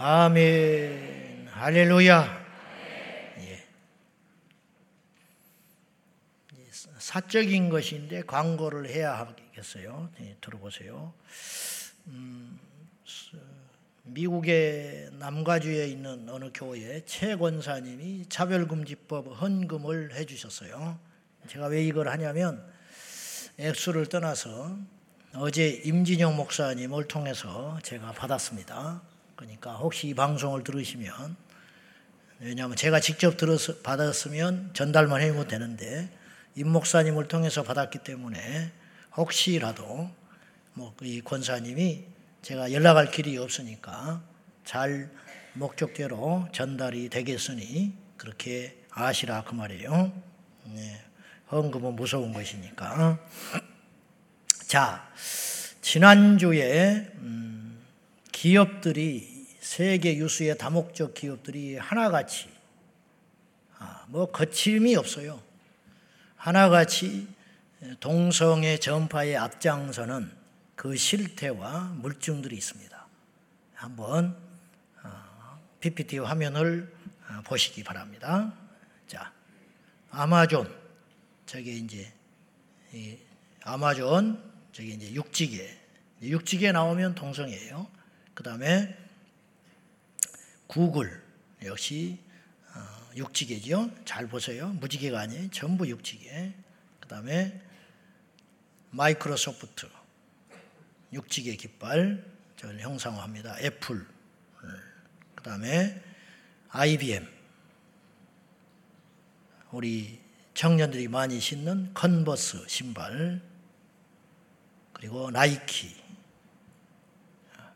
아멘. 할렐루야. 예. 사적인 것인데 광고를 해야 하겠어요. 네, 들어보세요. 음, 미국의 남가주에 있는 어느 교회 최 권사님이 차별금지법 헌금을 해주셨어요. 제가 왜 이걸 하냐면 액수를 떠나서 어제 임진영 목사님을 통해서 제가 받았습니다. 그러니까 혹시 이 방송을 들으시면 왜냐하면 제가 직접 들어서 받았으면 전달만 해면 되는데 임 목사님을 통해서 받았기 때문에 혹시라도 뭐 이 권사님이 제가 연락할 길이 없으니까 잘 목적대로 전달이 되겠으니 그렇게 아시라 그 말이에요. 네. 헌금은 무서운 것이니까. 자, 지난주에 음, 기업들이 세계 유수의 다목적 기업들이 하나같이 아, 뭐 거침이 없어요. 하나같이 동성애 전파의 앞장서는 그 실태와 물증들이 있습니다. 한번 PPT 어, 화면을 어, 보시기 바랍니다. 자, 아마존 저게 이제 아마존 저게 이제 육지계 육지계 나오면 동성애예요. 그 다음에 구글 역시 어, 육지계죠. 잘 보세요. 무지개가 아니에요. 전부 육지계. 그 다음에 마이크로소프트 무지개 깃발 저를 형상화합니다. 애플 그 다음에 IBM 우리 청년들이 많이 신는 컨버스 신발 그리고 나이키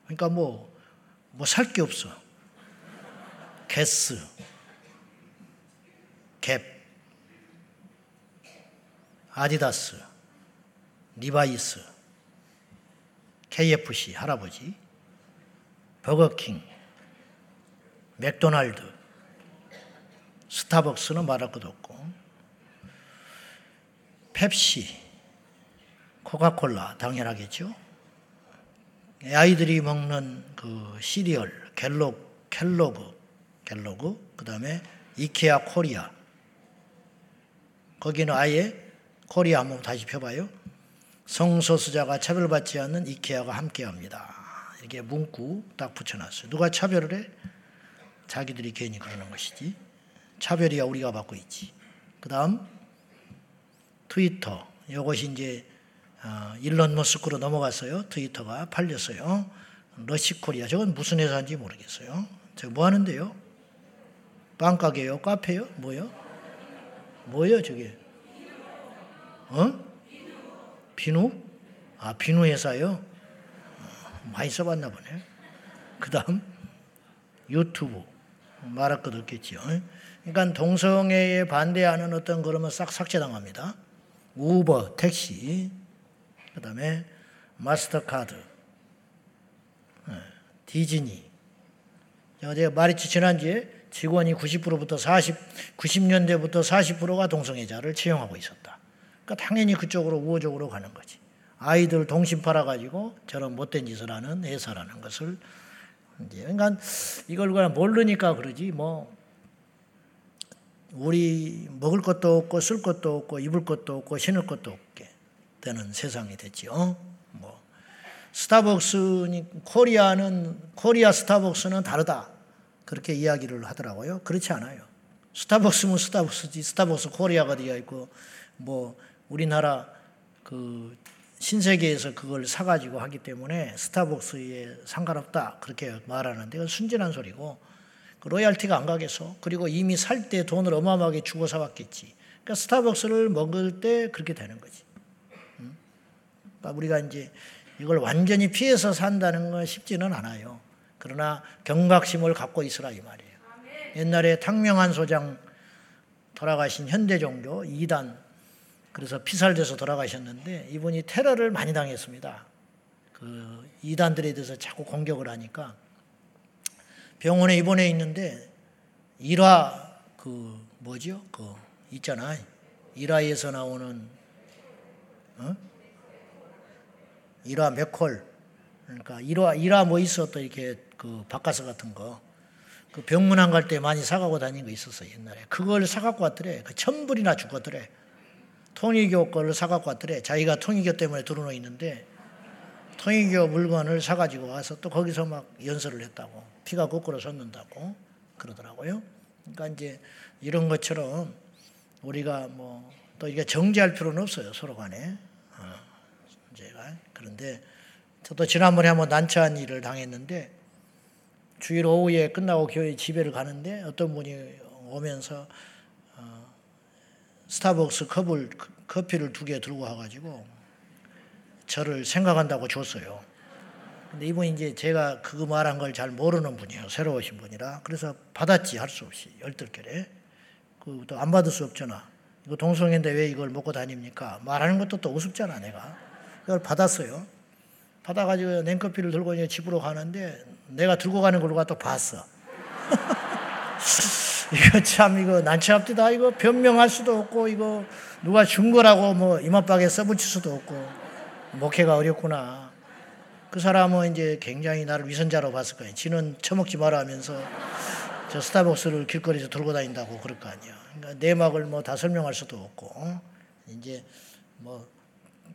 그러니까 뭐, 뭐 살 게 없어. 게스, 갭, 아디다스, 리바이스, KFC 할아버지, 버거킹, 맥도날드, 스타벅스는 말할 것도 없고, 펩시, 코카콜라 당연하겠죠. 아이들이 먹는 그 시리얼 갤로 켈로그 갤로그 그 다음에 이케아 코리아 거기는 아예 코리아 한번 다시 펴봐요. 성소수자가 차별받지 않는 이케아가 함께합니다. 이렇게 문구 딱 붙여놨어요. 누가 차별을 해? 자기들이 괜히 그러는 것이지. 차별이야 우리가 받고 있지. 그 다음 트위터. 이것이 이제 어, 일론 머스크로 넘어갔어요. 트위터가 팔렸어요. 러시코리아 저건 무슨 회사인지 모르겠어요. 저뭐 하는데요? 빵가게요? 카페요? 뭐요? 뭐요 저게? 어? 비누? 아 비누 회사요? 어, 많이 써봤나 보네. 그 다음 유튜브 말할 것 없겠지요. 그러니까 동성애에 반대하는 어떤 그러면 싹 삭제당합니다. 우버, 택시, 그 다음에 마스터카드, 예, 디즈니. 제가 말했지 지난주에 직원이 90%부터 40, 90년대부터 40%가 동성애자를 채용하고 있었다. 그러니까 당연히 그쪽으로 우호적으로 가는 거지. 아이들 동심 팔아가지고 저런 못된 짓을 하는 회사라는 것을 이제 그러니까 이걸 그냥 모르니까 그러지 뭐 우리 먹을 것도 없고 쓸 것도 없고 입을 것도 없고 신을 것도 없게 되는 세상이 됐지요. 뭐 스타벅스 코리아는 코리아 스타벅스는 다르다. 그렇게 이야기를 하더라고요. 그렇지 않아요. 스타벅스면 스타벅스지 스타벅스 코리아가 되어 있고 뭐 우리나라 그 신세계에서 그걸 사가지고 하기 때문에 스타벅스에 상관없다 그렇게 말하는데 그건 순진한 소리고 그 로얄티가 안 가겠어. 그리고 이미 살 때 돈을 어마어마하게 주고 사왔겠지. 그러니까 스타벅스를 먹을 때 그렇게 되는 거지. 그러니까 우리가 이제 이걸 완전히 피해서 산다는 건 쉽지는 않아요. 그러나 경각심을 갖고 있으라 이 말이에요. 옛날에 탕명한 소장 돌아가신 현대종교 2단 그래서 피살돼서 돌아가셨는데 이분이 테러를 많이 당했습니다. 그 이단들에 대해서 자꾸 공격을 하니까 병원에 입원해 있는데 일화 그 뭐죠? 그 있잖아. 일화에서 나오는 어? 일화 맥콜 그러니까 일화 일화 뭐 있어 또 이렇게 그 바카스 같은 거. 그 병문안 갈 때 많이 사가고 다닌 거 있었어 옛날에. 그걸 사갖고 왔더래. 그 천불이나 죽었더래. 통일교 거를 사갖고 왔더래. 자기가 통일교 때문에 들어놓 있는데 통일교 물건을 사가지고 와서 또 거기서 막 연설을 했다고. 피가 거꾸로 솟는다고 그러더라고요. 그러니까 이제 이런 것처럼 우리가 뭐 또 이게 정지할 필요는 없어요 서로 간에. 어, 제가 그런데 저도 지난번에 한번 난처한 일을 당했는데 주일 오후에 끝나고 교회 집에를 가는데 어떤 분이 오면서 어, 스타벅스 컵을 커피를 두 개 들고 와가지고 저를 생각한다고 줬어요. 근데 이분이 이제 제가 그거 말한 걸 잘 모르는 분이에요. 새로 오신 분이라. 그래서 받았지 할 수 없이 열들결에. 그또 안 받을 수 없잖아. 이거 동성애인데 왜 이걸 먹고 다닙니까? 말하는 것도 또 우습잖아 내가. 이걸 받았어요. 받아가지고 냉커피를 들고 이제 집으로 가는데 내가 들고 가는 걸로 가또 봤어. 이거 참 이거 난처합디다 이거 변명할 수도 없고 이거 누가 준 거라고 뭐 이마박에 써붙일 수도 없고 목회가 어렵구나. 그 사람은 이제 굉장히 나를 위선자로 봤을 거예요. 지는 처먹지 마라 하면서 저 스타벅스를 길거리에서 들고 다닌다고 그럴 거 아니야. 그러니까 내막을 뭐 다 설명할 수도 없고 이제 뭐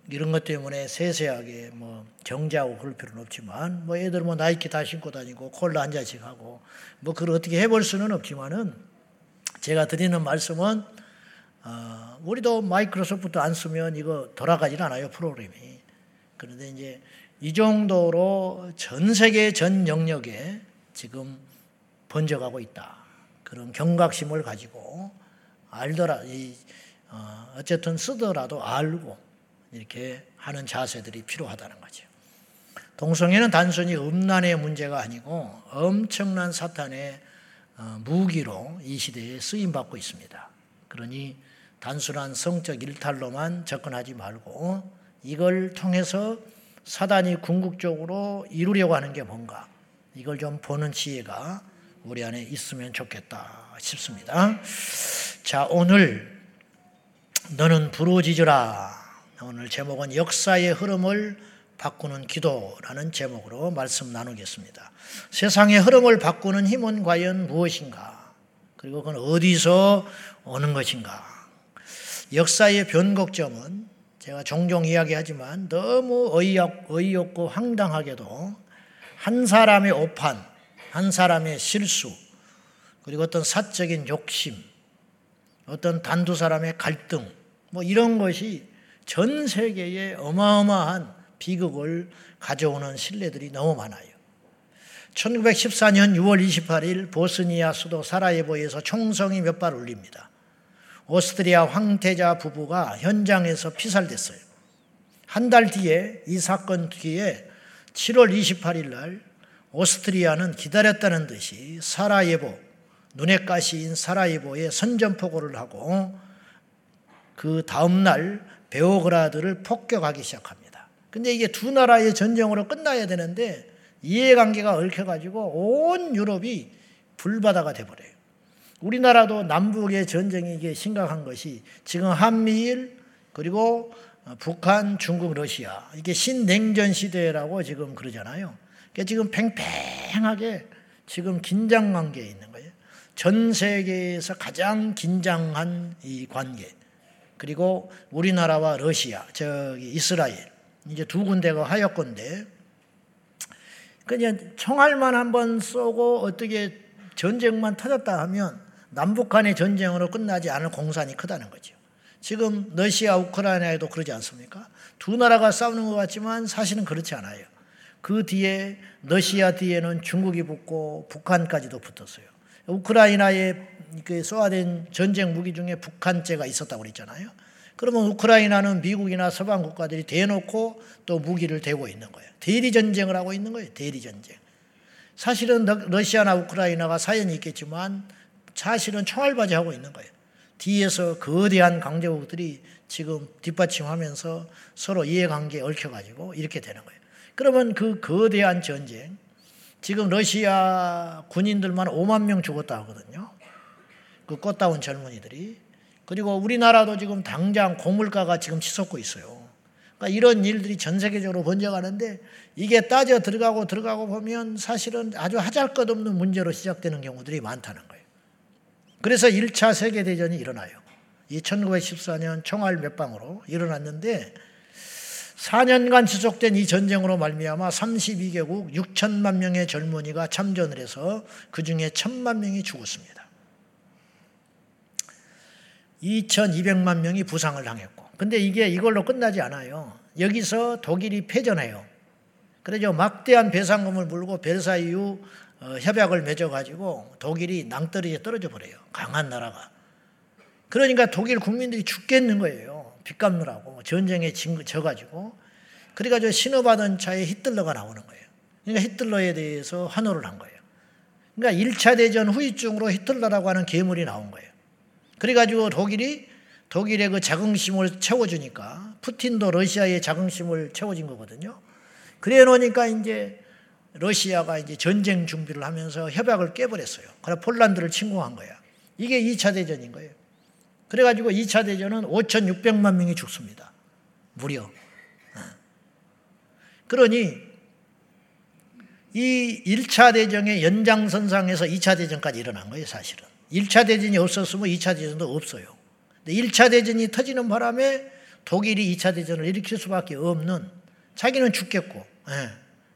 이런 것 때문에 세세하게 뭐 정지하고 그럴 필요는 없지만 뭐 애들 뭐 나이키 다 신고 다니고 콜라 한 잔씩 하고 뭐 그걸 어떻게 해볼 수는 없지만은 제가 드리는 말씀은 어, 우리도 마이크로소프트 안 쓰면 이거 돌아가질 않아요 프로그램이. 그런데 이제 이 정도로 전 세계 전 영역에 지금 번져가고 있다. 그런 경각심을 가지고 알더라 이 어, 어쨌든 쓰더라도 알고 이렇게 하는 자세들이 필요하다는 거죠. 동성애는 단순히 음란의 문제가 아니고 엄청난 사탄의 어, 무기로 이 시대에 쓰임 받고 있습니다. 그러니 단순한 성적 일탈로만 접근하지 말고 이걸 통해서 사단이 궁극적으로 이루려고 하는 게 뭔가 이걸 좀 보는 지혜가 우리 안에 있으면 좋겠다 싶습니다. 자, 오늘 너는 부러지져라 오늘 제목은 역사의 흐름을 바꾸는 기도라는 제목으로 말씀 나누겠습니다. 세상의 흐름을 바꾸는 힘은 과연 무엇인가? 그리고 그건 어디서 오는 것인가? 역사의 변곡점은 제가 종종 이야기하지만 너무 어이없, 어이없고 황당하게도 한 사람의 오판, 한 사람의 실수, 그리고 어떤 사적인 욕심, 어떤 단두 사람의 갈등, 뭐 이런 것이 전 세계에 어마어마한 비극을 가져오는 신뢰들이 너무 많아요. 1914년 6월 28일 보스니아 수도 사라예보에서 총성이 몇 발 울립니다. 오스트리아 황태자 부부가 현장에서 피살됐어요. 한 달 뒤에 이 사건 뒤에 7월 28일 날 오스트리아는 기다렸다는 듯이 사라예보 눈에 가시인 사라예보에 선전포고를 하고 그 다음 날 베오그라드를 폭격하기 시작합니다. 근데 이게 두 나라의 전쟁으로 끝나야 되는데 이해관계가 얽혀가지고 온 유럽이 불바다가 돼버려요. 우리나라도 남북의 전쟁이 이게 심각한 것이 지금 한미일 그리고 북한, 중국, 러시아 이게 신냉전 시대라고 지금 그러잖아요. 그러니까 지금 팽팽하게 지금 긴장 관계에 있는 거예요. 전 세계에서 가장 긴장한 이 관계. 그리고 우리나라와 러시아, 저기 이스라엘 이제 두 군데가 하였건데 그냥 총알만 한번 쏘고 어떻게 전쟁만 터졌다 하면 남북 간의 전쟁으로 끝나지 않을 공산이 크다는 거죠. 지금 러시아, 우크라이나에도 그러지 않습니까? 두 나라가 싸우는 것 같지만 사실은 그렇지 않아요. 그 뒤에 러시아 뒤에는 중국이 붙고 북한까지도 붙었어요. 우크라이나에 그 쏘아된 전쟁 무기 중에 북한제가 있었다고 그랬잖아요. 그러면 우크라이나는 미국이나 서방 국가들이 대놓고 또 무기를 대고 있는 거예요. 대리 전쟁을 하고 있는 거예요. 대리 전쟁. 사실은 러시아나 우크라이나가 사연이 있겠지만 사실은 총알바지 하고 있는 거예요. 뒤에서 거대한 강대국들이 지금 뒷받침하면서 서로 이해관계에 얽혀가지고 이렇게 되는 거예요. 그러면 그 거대한 전쟁, 지금 러시아 군인들만 5만 명 죽었다 하거든요. 그 꽃다운 젊은이들이. 그리고 우리나라도 지금 당장 고물가가 지금 치솟고 있어요. 그러니까 이런 일들이 전 세계적으로 번져가는데 이게 따져 들어가고 들어가고 보면 사실은 아주 하잘것없는 문제로 시작되는 경우들이 많다는 거예요. 그래서 1차 세계대전이 일어나요. 이 1914년 총알 몇 방으로 일어났는데 4년간 지속된 이 전쟁으로 말미암아 32개국 6천만 명의 젊은이가 참전을 해서 그 중에 1천만 명이 죽었습니다. 2,200만 명이 부상을 당했고. 근데 이게 이걸로 끝나지 않아요. 여기서 독일이 패전해요. 그래서 막대한 배상금을 물고 벨사이유 어, 협약을 맺어가지고 독일이 낭떠러지에 떨어져 버려요. 강한 나라가. 그러니까 독일 국민들이 죽겠는 거예요. 빚 갚느라고. 전쟁에 져가지고. 그래가지고 신호받은 차에 히틀러가 나오는 거예요. 그러니까 히틀러에 대해서 환호를 한 거예요. 그러니까 1차 대전 후유증으로 히틀러라고 하는 괴물이 나온 거예요. 그래가지고 독일이 독일의 그 자긍심을 채워주니까 푸틴도 러시아의 자긍심을 채워진 거거든요. 그래 놓으니까 이제 러시아가 이제 전쟁 준비를 하면서 협약을 깨버렸어요. 그래 폴란드를 침공한 거야. 이게 2차 대전인 거예요. 그래가지고 2차 대전은 5,600만 명이 죽습니다. 무려. 어. 그러니 이 1차 대전의 연장선상에서 2차 대전까지 일어난 거예요, 사실은. 1차 대전이 없었으면 2차 대전도 없어요. 1차 대전이 터지는 바람에 독일이 2차 대전을 일으킬 수밖에 없는 자기는 죽겠고 예,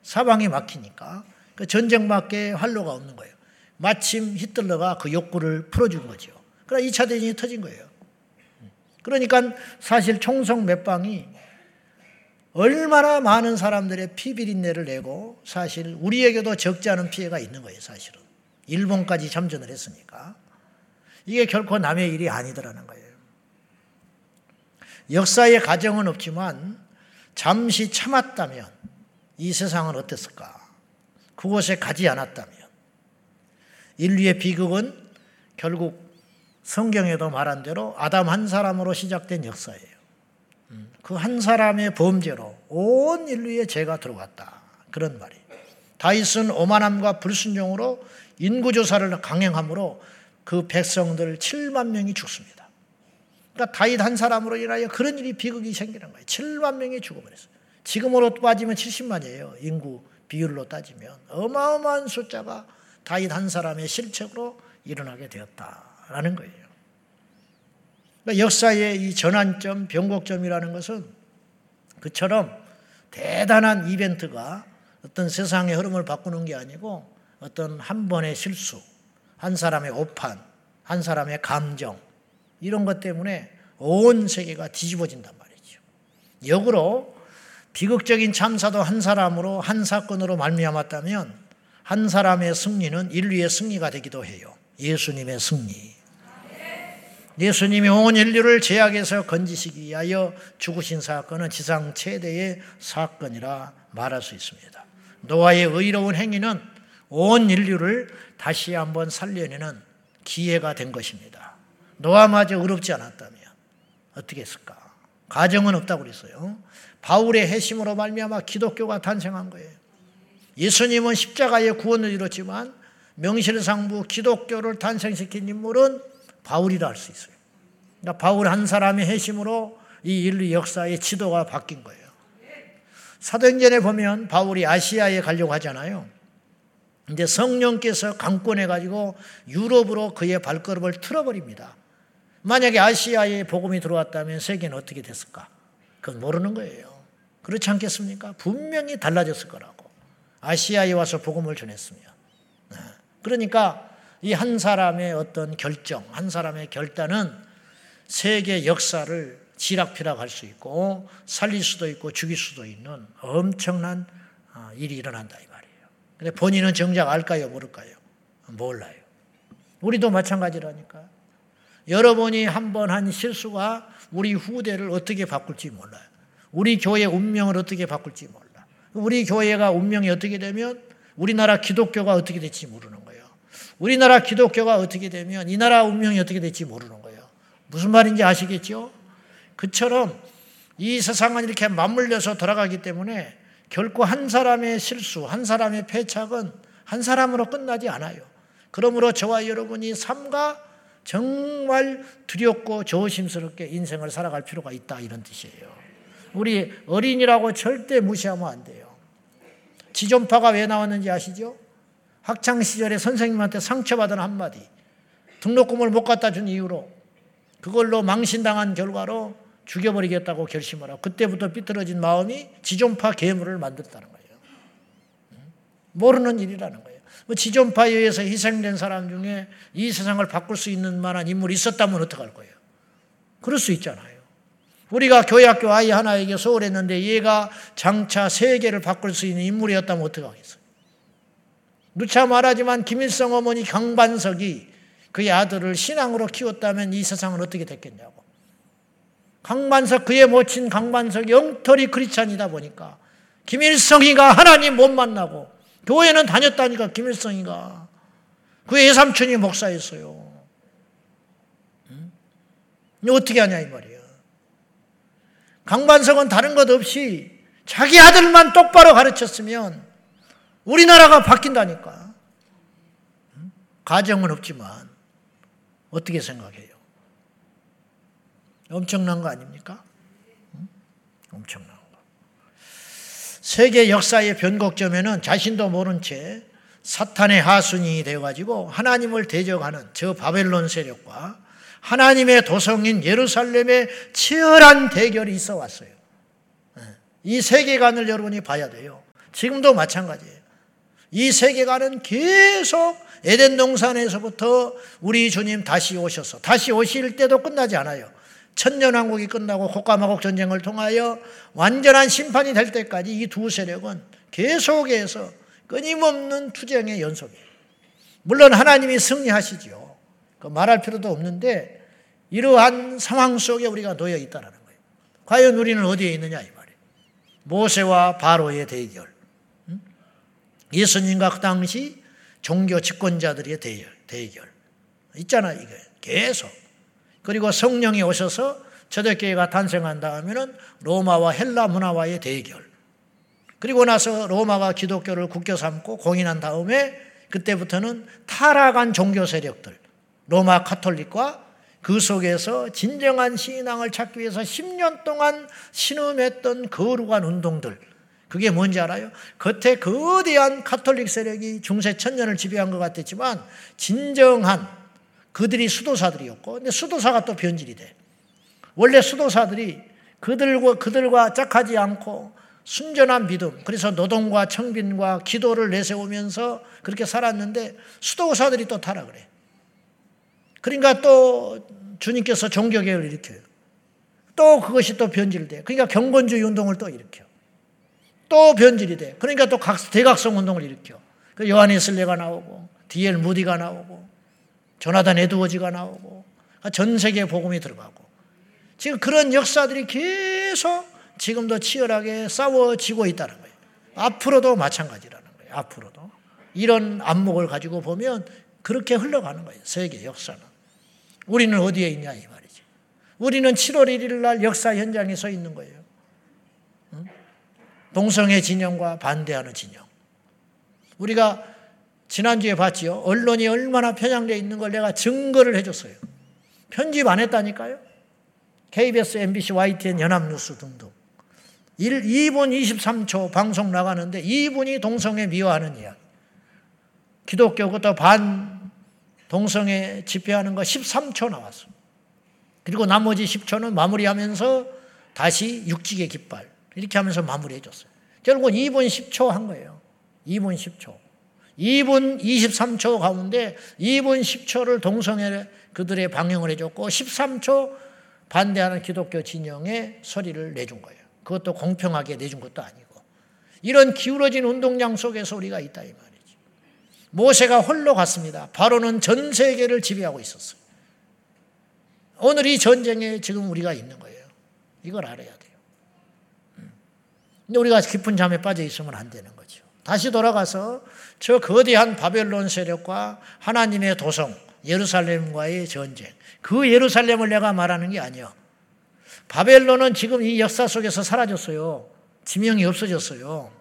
사방이 막히니까 그 전쟁밖에 활로가 없는 거예요. 마침 히틀러가 그 욕구를 풀어준 거죠. 그러나 2차 대전이 터진 거예요. 그러니까 사실 총성 몇 방이 얼마나 많은 사람들의 피비린내를 내고 사실 우리에게도 적지 않은 피해가 있는 거예요, 사실은. 일본까지 참전을 했으니까. 이게 결코 남의 일이 아니더라는 거예요. 역사의 가정은 없지만 잠시 참았다면 이 세상은 어땠을까? 그곳에 가지 않았다면 인류의 비극은 결국 성경에도 말한 대로 아담 한 사람으로 시작된 역사예요. 음, 그한 사람의 범죄로 온 인류의 죄가 들어갔다. 그런 말이에요. 다윗은 오만함과 불순종으로 인구조사를 강행함으로 그 백성들 7만 명이 죽습니다. 그러니까 다윗 한 사람으로 인하여 그런 일이 비극이 생기는 거예요. 7만 명이 죽어버렸어요. 지금으로 빠지면 70만이에요. 인구 비율로 따지면 어마어마한 숫자가 다윗 한 사람의 실책으로 일어나게 되었다 라는 거예요. 그러니까 역사의 이 전환점, 변곡점이라는 것은 그처럼 대단한 이벤트가 어떤 세상의 흐름을 바꾸는 게 아니고 어떤 한 번의 실수, 한 사람의 오판, 한 사람의 감정, 이런 것 때문에 온 세계가 뒤집어진단 말이죠. 역으로 비극적인 참사도 한 사람으로 한 사건으로 말미암았다면 한 사람의 승리는 인류의 승리가 되기도 해요. 예수님의 승리. 예수님이 온 인류를 죄악에서 건지시기 위하여 죽으신 사건은 지상 최대의 사건이라 말할 수 있습니다. 노아의 의로운 행위는 온 인류를 다시 한번 살려내는 기회가 된 것입니다. 노아마저 의롭지 않았다면 어떻게 했을까? 가정은 없다고 그랬어요. 바울의 해심으로 말미암아 기독교가 탄생한 거예요. 예수님은 십자가의 구원을 이뤘지만 명실상부 기독교를 탄생시킨 인물은 바울이라 할 수 있어요. 그러니까 바울 한 사람의 해심으로 이 인류 역사의 지도가 바뀐 거예요. 사도행전에 보면 바울이 아시아에 가려고 하잖아요. 근데 성령께서 강권해 가지고 유럽으로 그의 발걸음을 틀어버립니다. 만약에 아시아에 복음이 들어왔다면 세계는 어떻게 됐을까? 그건 모르는 거예요. 그렇지 않겠습니까? 분명히 달라졌을 거라고. 아시아에 와서 복음을 전했으면. 네. 그러니까 이 한 사람의 어떤 결정, 한 사람의 결단은 세계 역사를 지락피락할 수 있고 살릴 수도 있고 죽일 수도 있는 엄청난 어, 일이 일어난다 이 말이에요. 근데 본인은 정작 알까요, 모를까요? 몰라요. 우리도 마찬가지라니까. 여러분이 한 번 한 실수가 우리 후대를 어떻게 바꿀지 몰라요. 우리 교회 운명을 어떻게 바꿀지 몰라. 우리 교회가 운명이 어떻게 되면 우리나라 기독교가 어떻게 될지 모르는 거예요. 우리나라 기독교가 어떻게 되면 이 나라 운명이 어떻게 될지 모르는 거예요. 무슨 말인지 아시겠죠? 그처럼 이 세상은 이렇게 맞물려서 돌아가기 때문에 결코 한 사람의 실수, 한 사람의 패착은 한 사람으로 끝나지 않아요. 그러므로 저와 여러분이 삶과 정말 두렵고 조심스럽게 인생을 살아갈 필요가 있다 이런 뜻이에요. 우리 어린이라고 절대 무시하면 안 돼요. 지존파가 왜 나왔는지 아시죠? 학창 시절에 선생님한테 상처받은 한마디. 등록금을 못 갖다 준 이유로 그걸로 망신당한 결과로 죽여버리겠다고 결심을 하고 그때부터 삐뚤어진 마음이 지존파 괴물을 만들었다는 거예요. 모르는 일이라는 거예요. 뭐 지존파에 의해서 희생된 사람 중에 이 세상을 바꿀 수 있는 만한 인물이 있었다면 어떡할 거예요? 그럴 수 있잖아요. 우리가 교회 학교 아이 하나에게 소홀했는데 얘가 장차 세계를 바꿀 수 있는 인물이었다면 어떡하겠어요? 누차 말하지만 김일성 어머니 강반석이 그의 아들을 신앙으로 키웠다면 이 세상은 어떻게 됐겠냐고. 강반석 그의 모친 강반석이 엉터리 크리스찬이다 보니까 김일성이가 하나님 못 만나고 교회는 다녔다니까 김일성이가 그의 외삼촌이 목사였어요. 응? 어떻게 하냐 이 말이에요. 강반석은 다른 것 없이 자기 아들만 똑바로 가르쳤으면 우리나라가 바뀐다니까. 가정은 없지만 어떻게 생각해요? 엄청난 거 아닙니까? 엄청난 거. 세계 역사의 변곡점에는 자신도 모른 채 사탄의 하순이 되어가지고 하나님을 대적하는 저 바벨론 세력과 하나님의 도성인 예루살렘의 치열한 대결이 있어 왔어요. 예. 이 세계관을 여러분이 봐야 돼요. 지금도 마찬가지예요. 이 세계관은 계속 에덴 동산에서부터 우리 주님 다시 오셔서 다시 오실 때도 끝나지 않아요. 천년왕국이 끝나고 곡가마곡 전쟁을 통하여 완전한 심판이 될 때까지 이 두 세력은 계속해서 끊임없는 투쟁의 연속이에요. 물론 하나님이 승리하시죠. 그 말할 필요도 없는데 이러한 상황 속에 우리가 놓여 있다는 거예요. 과연 우리는 어디에 있느냐 이 말이에요. 모세와 바로의 대결. 예수님과 그 당시 종교 집권자들의 대결, 대결. 있잖아, 이게. 계속. 그리고 성령이 오셔서 초대교회가 탄생한 다음에는 로마와 헬라 문화와의 대결. 그리고 나서 로마가 기독교를 국교 삼고 공인한 다음에 그때부터는 타락한 종교 세력들, 로마 카톨릭과 그 속에서 진정한 신앙을 찾기 위해서 10년 동안 신음했던 거룩한 운동들, 그게 뭔지 알아요? 겉에 거대한 카톨릭 세력이 중세 천년을 지배한 것 같았지만 진정한 그들이 수도사들이었고 근데 수도사가 또 변질이 돼. 원래 수도사들이 그들과 그들과 짝하지 않고 순전한 믿음, 그래서 노동과 청빈과 기도를 내세우면서 그렇게 살았는데 수도사들이 또 타락을 해. 그러니까 또 주님께서 종교개혁을 일으켜요. 또 그것이 또 변질돼. 그러니까 경건주의 운동을 또 일으켜. 또 변질이 돼. 그러니까 또 대각성 운동을 일으켜. 그 요한에슬레가 나오고 디엘 무디가 나오고 조나단 에드워즈가 나오고 전 세계 복음이 들어가고 지금 그런 역사들이 계속 지금도 치열하게 싸워지고 있다는 거예요. 앞으로도 마찬가지라는 거예요. 앞으로도 이런 안목을 가지고 보면 그렇게 흘러가는 거예요. 세계 역사는. 우리는 어디에 있냐 이 말이지. 우리는 7월 1일 날 역사 현장에 서 있는 거예요. 동성애 진영과 반대하는 진영. 우리가 지난주에 봤지요. 언론이 얼마나 편향되어 있는 걸 내가 증거를 해줬어요. 편집 안 했다니까요. KBS, MBC, YTN, 연합뉴스 등등. 1, 2분 23초 방송 나가는데 2분이 동성애 미화하는 이야기. 기독교 그것도 반 동성애 집회하는 거 13초 나왔어. 그리고 나머지 10초는 마무리하면서 다시 육직의 깃발. 이렇게 하면서 마무리해 줬어요. 결국 2분 10초 한 거예요. 2분 10초. 2분 23초 가운데 2분 10초를 동성애 그들의 방영을 해줬고 13초 반대하는 기독교 진영의 소리를 내준 거예요. 그것도 공평하게 내준 것도 아니고. 이런 기울어진 운동량 속에서 우리가 있다 이 말이지. 모세가 홀로 갔습니다. 바로는 전 세계를 지배하고 있었어요. 오늘 이 전쟁에 지금 우리가 있는 거예요. 이걸 알아야 돼요. 우리가 깊은 잠에 빠져 있으면 안 되는 거죠. 다시 돌아가서 저 거대한 바벨론 세력과 하나님의 도성 예루살렘과의 전쟁. 그 예루살렘을 내가 말하는 게 아니야. 바벨론은 지금 이 역사 속에서 사라졌어요. 지명이 없어졌어요.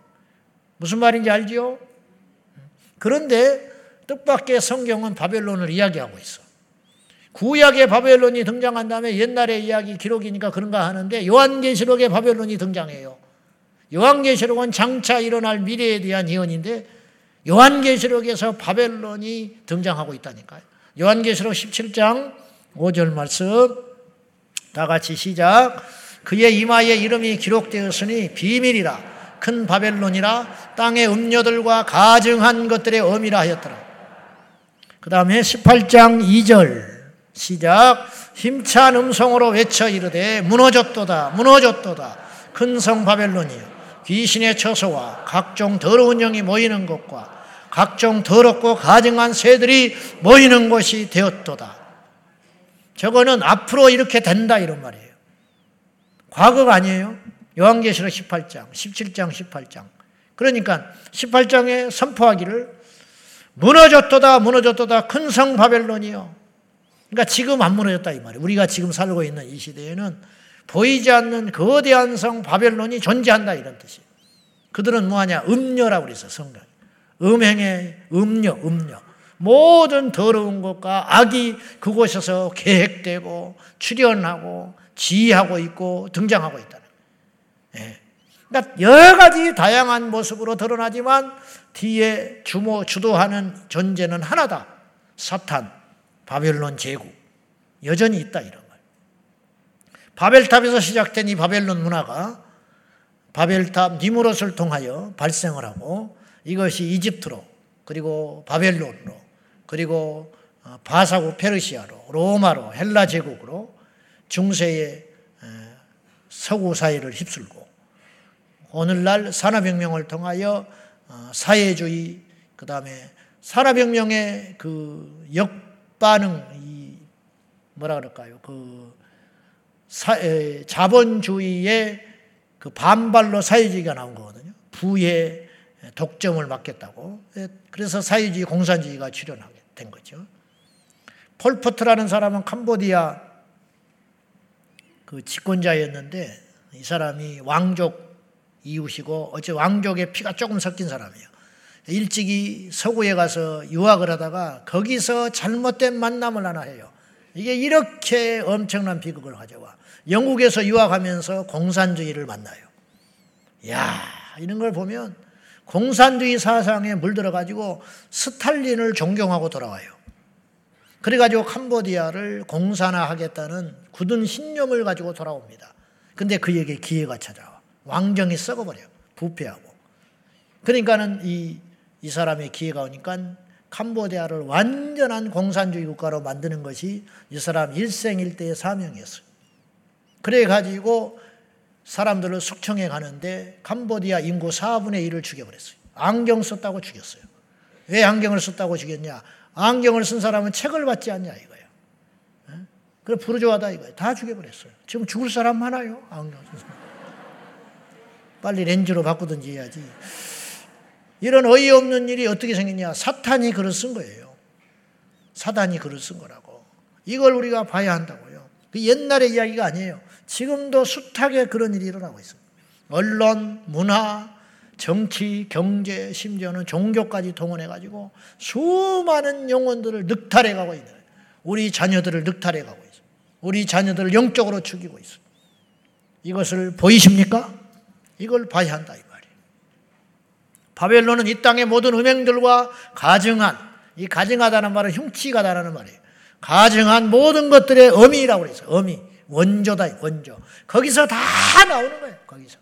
무슨 말인지 알지요? 그런데 뜻밖의 성경은 바벨론을 이야기하고 있어. 구약의 바벨론이 등장한 다음에 옛날의 이야기 기록이니까 그런가 하는데 요한계시록의 바벨론이 등장해요. 요한계시록은 장차 일어날 미래에 대한 예언인데 요한계시록에서 바벨론이 등장하고 있다니까요. 요한계시록 17장 5절 말씀 다 같이 시작. 그의 이마에 이름이 기록되었으니 비밀이라 큰 바벨론이라 땅의 음료들과 가증한 것들의 어미라 하였더라. 그 다음에 18장 2절 시작 힘찬 음성으로 외쳐 이르되 무너졌도다 무너졌도다 큰 성 바벨론이여 귀신의 처소와 각종 더러운 영이 모이는 곳과 각종 더럽고 가증한 새들이 모이는 곳이 되었도다. 저거는 앞으로 이렇게 된다 이런 말이에요. 과거가 아니에요. 요한계시록 18장, 17장, 18장. 그러니까 18장에 선포하기를 무너졌도다, 무너졌도다, 큰 성 바벨론이요. 그러니까 지금 안 무너졌다 이 말이에요. 우리가 지금 살고 있는 이 시대에는 보이지 않는 거대한 성 바벨론이 존재한다 이런 뜻이에요. 그들은 뭐하냐? 음녀라고 그랬어 성경. 음행의 음녀, 음녀. 모든 더러운 것과 악이 그곳에서 계획되고 출현하고 지휘하고 있고 등장하고 있다는. 예. 그러니까 여러 가지 다양한 모습으로 드러나지만 뒤에 주모 주도하는 존재는 하나다. 사탄, 바벨론 제국 여전히 있다 이런. 바벨탑에서 시작된 이 바벨론 문화가 바벨탑 니무롯을 통하여 발생을 하고 이것이 이집트로 그리고 바벨론으로 그리고 어, 바사국 페르시아로 로마로 헬라 제국으로 중세의 서구 사회를 휩쓸고 오늘날 산업혁명을 통하여 어, 사회주의 그 다음에 산업혁명의 그 역반응 이 뭐라 그럴까요? 그 사, 에, 자본주의의 그 반발로 사회주의가 나온 거거든요. 부의 독점을 막겠다고. 그래서 사회주의, 공산주의가 출현하게 된 거죠. 폴포트라는 사람은 캄보디아 그 집권자였는데 이 사람이 왕족 이웃이고 어째 왕족의 피가 조금 섞인 사람이에요. 일찍이 서구에 가서 유학을 하다가 거기서 잘못된 만남을 하나 해요. 이게 이렇게 엄청난 비극을 가져와. 영국에서 유학하면서 공산주의를 만나요. 야 이런 걸 보면 공산주의 사상에 물들어 가지고 스탈린을 존경하고 돌아와요. 그래가지고 캄보디아를 공산화하겠다는 굳은 신념을 가지고 돌아옵니다. 근데 그에게 기회가 찾아와. 왕정이 썩어버려. 부패하고. 그러니까는 이, 이 사람의 기회가 오니까 캄보디아를 완전한 공산주의 국가로 만드는 것이 이 사람 일생일대의 사명이었어요. 그래가지고 사람들을 숙청해 가는데 캄보디아 인구 4분의 1을 죽여버렸어요. 안경 썼다고 죽였어요. 왜 안경을 썼다고 죽였냐? 안경을 쓴 사람은 책을 받지 않냐 이거예요. 그래 부르주아다 이거예요. 다 죽여버렸어요. 지금 죽을 사람 많아요. 안경 쓴 사람. 빨리 렌즈로 바꾸든지 해야지. 이런 어이없는 일이 어떻게 생겼냐? 사탄이 글을 쓴 거예요. 사단이 글을 쓴 거라고. 이걸 우리가 봐야 한다고요. 그 옛날의 이야기가 아니에요. 지금도 숱하게 그런 일이 일어나고 있습니다. 언론, 문화, 정치, 경제, 심지어는 종교까지 동원해가지고 수많은 영혼들을 늑탈해 가고 있는. 우리 자녀들을 늑탈해 가고 있어요. 우리 자녀들을 영적으로 죽이고 있어요. 이것을 보이십니까? 이걸 봐야 한다 이 말이에요. 바벨론은 이 땅의 모든 음행들과 가증한 이 가증하다는 말은 흉치가다라는 말이에요. 가증한 모든 것들의 어미라고 그랬어요. 어미. 원조다, 원조. 거기서 다 나오는 거예요, 거기서.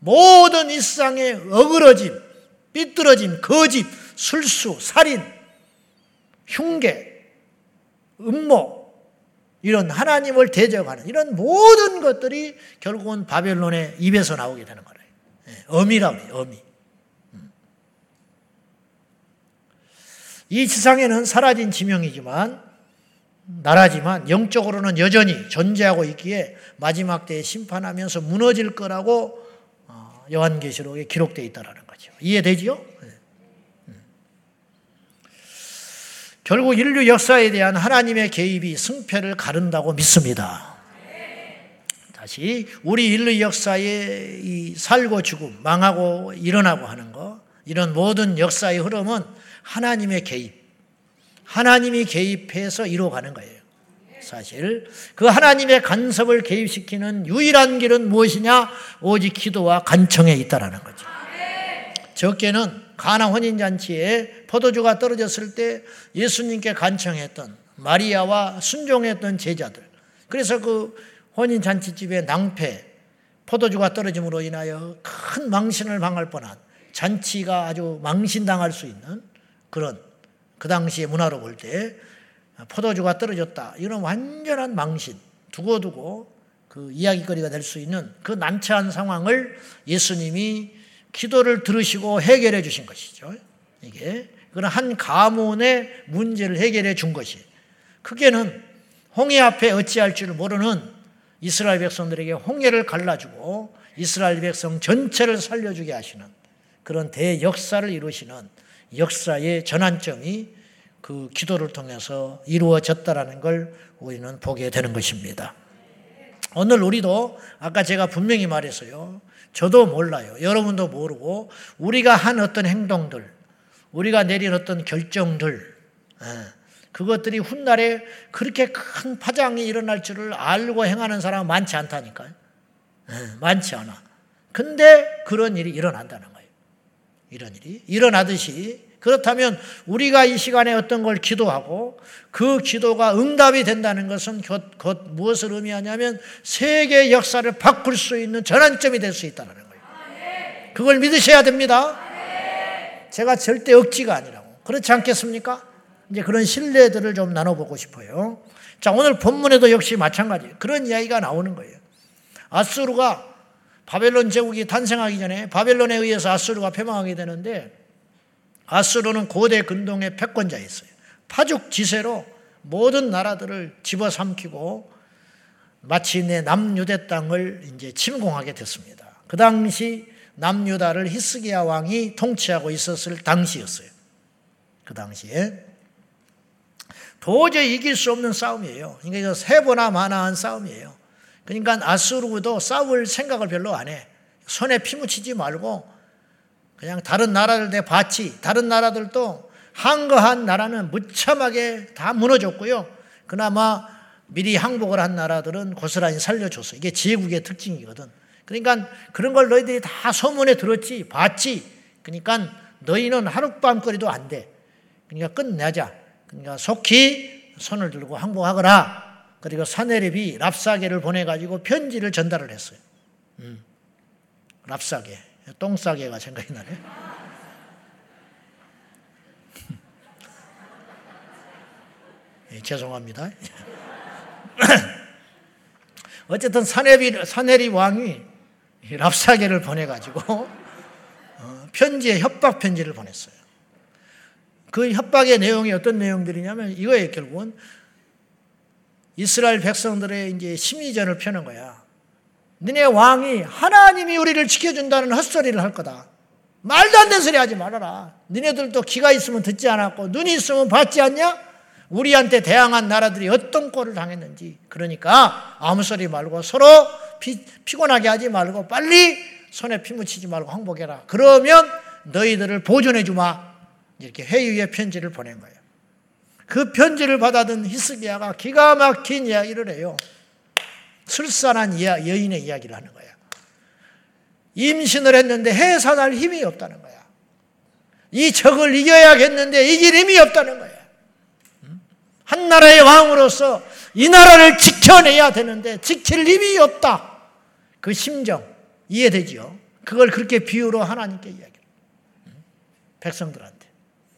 모든 일상의 어그러짐, 삐뚤어짐, 거짓, 술수, 살인, 흉계, 음모, 이런 하나님을 대적하는 이런 모든 것들이 결국은 바벨론의 입에서 나오게 되는 거예요. 예, 어미라고 해요, 어미. 음. 이 지상에는 사라진 지명이지만 나라지만 영적으로는 여전히 존재하고 있기에 마지막 때에 심판하면서 무너질 거라고 어, 요한계시록에 기록되어 있다는 거죠. 이해되지요? 네. 음. 결국 인류 역사에 대한 하나님의 개입이 승패를 가른다고 믿습니다. 다시 우리 인류 역사의 이 살고 죽음, 망하고 일어나고 하는 거 이런 모든 역사의 흐름은 하나님의 개입, 하나님이 개입해서 이루어가는 거예요. 사실 그 하나님의 간섭을 개입시키는 유일한 길은 무엇이냐? 오직 기도와 간청에 있다라는 거죠. 적게는 가나 혼인 잔치에 포도주가 떨어졌을 때 예수님께 간청했던 마리아와 순종했던 제자들. 그래서 그 혼인 잔치집에 낭패, 포도주가 떨어짐으로 인하여 큰 망신을 당할 뻔한 잔치가 아주 망신당할 수 있는 그런 그 당시의 문화로 볼 때 포도주가 떨어졌다. 이런 완전한 망신, 두고두고 그 이야기거리가 될 수 있는 그 난처한 상황을 예수님이 기도를 들으시고 해결해 주신 것이죠. 이게 그런 한 가문의 문제를 해결해 준 것이 크게는 홍해 앞에 어찌할 줄 모르는 이스라엘 백성들에게 홍해를 갈라주고 이스라엘 백성 전체를 살려주게 하시는 그런 대역사를 이루시는 역사의 전환점이 그 기도를 통해서 이루어졌다라는 걸 우리는 보게 되는 것입니다. 오늘 우리도 아까 제가 분명히 말했어요. 저도 몰라요. 여러분도 모르고 우리가 한 어떤 행동들, 우리가 내린 어떤 결정들, 예, 그것들이 훗날에 그렇게 큰 파장이 일어날 줄을 알고 행하는 사람은 많지 않다니까요. 예, 많지 않아. 근데 그런 일이 일어난다는 거예요. 이런 일이 일어나듯이 그렇다면 우리가 이 시간에 어떤 걸 기도하고 그 기도가 응답이 된다는 것은 곧, 곧 무엇을 의미하냐면 세계 역사를 바꿀 수 있는 전환점이 될 수 있다는 거예요. 그걸 믿으셔야 됩니다. 제가 절대 억지가 아니라고. 그렇지 않겠습니까? 이제 그런 신뢰들을 좀 나눠보고 싶어요. 자, 오늘 본문에도 역시 마찬가지. 그런 이야기가 나오는 거예요. 아수르가 바벨론 제국이 탄생하기 전에 바벨론에 의해서 아수르가 패망하게 되는데 아수르는 고대 근동의 패권자였어요. 파죽 지세로 모든 나라들을 집어삼키고 마침내 남유대 땅을 이제 침공하게 됐습니다. 그 당시 남유다를 히스기야 왕이 통치하고 있었을 당시였어요. 그 당시에 도저히 이길 수 없는 싸움이에요. 그러니까 세 보나 마나한 싸움이에요. 그러니까 아수르도 싸울 생각을 별로 안 해. 손에 피 묻히지 말고 그냥 다른 나라들 내 봤지. 다른 나라들도 한거한 나라는 무참하게 다 무너졌고요. 그나마 미리 항복을 한 나라들은 고스란히 살려줬어. 이게 제국의 특징이거든. 그러니까 그런 걸 너희들이 다 소문에 들었지, 봤지. 그러니까 너희는 하룻밤거리도 안 돼. 그러니까 끝내자. 그러니까 속히 손을 들고 항복하거라. 그리고 사내립이 랍사게를 보내가지고 편지를 전달을 했어요. 음. 랍사게. 똥싸개가 생각이 나네. 예, 죄송합니다. 어쨌든 사내비, 사내리 왕이 랍사게를 보내가지고 어, 편지에 협박 편지를 보냈어요. 그 협박의 내용이 어떤 내용들이냐면 이거에 결국은 이스라엘 백성들의 이제 심리전을 펴는 거야. 너네 왕이 하나님이 우리를 지켜준다는 헛소리를 할 거다. 말도 안 되는 소리 하지 말아라. 너네들도 귀가 있으면 듣지 않았고 눈이 있으면 봤지 않냐? 우리한테 대항한 나라들이 어떤 꼴을 당했는지. 그러니까 아무 소리 말고 서로 피, 피곤하게 하지 말고 빨리 손에 피 묻히지 말고 항복해라. 그러면 너희들을 보존해 주마. 이렇게 회유의 편지를 보낸 거예요. 그 편지를 받아든 히스기야가 기가 막힌 이야기를 해요. 술산한 여인의 이야기를 하는 거야. 임신을 했는데 해산할 힘이 없다는 거야. 이 적을 이겨야겠는데 이길 힘이 없다는 거야. 한 나라의 왕으로서 이 나라를 지켜내야 되는데 지킬 힘이 없다. 그 심정 이해되죠? 그걸 그렇게 비유로 하나님께 이야기를. 백성들한테.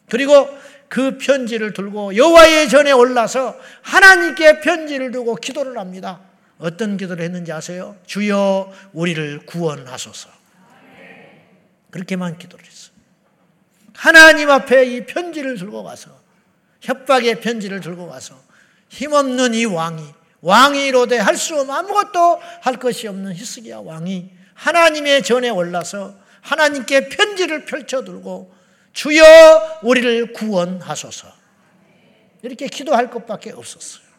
그리고 그 편지를 들고 여호와의 전에 올라서 하나님께 편지를 두고 기도를 합니다. 어떤 기도를 했는지 아세요? 주여 우리를 구원하소서. 그렇게만 기도를 했어요. 하나님 앞에 이 편지를 들고 가서 협박의 편지를 들고 가서 힘없는 이 왕이 왕이 이로되 할 수 없는 아무것도 할 것이 없는 히스기야 왕이 하나님의 전에 올라서 하나님께 편지를 펼쳐 들고 주여 우리를 구원하소서. 이렇게 기도할 것밖에 없었어요.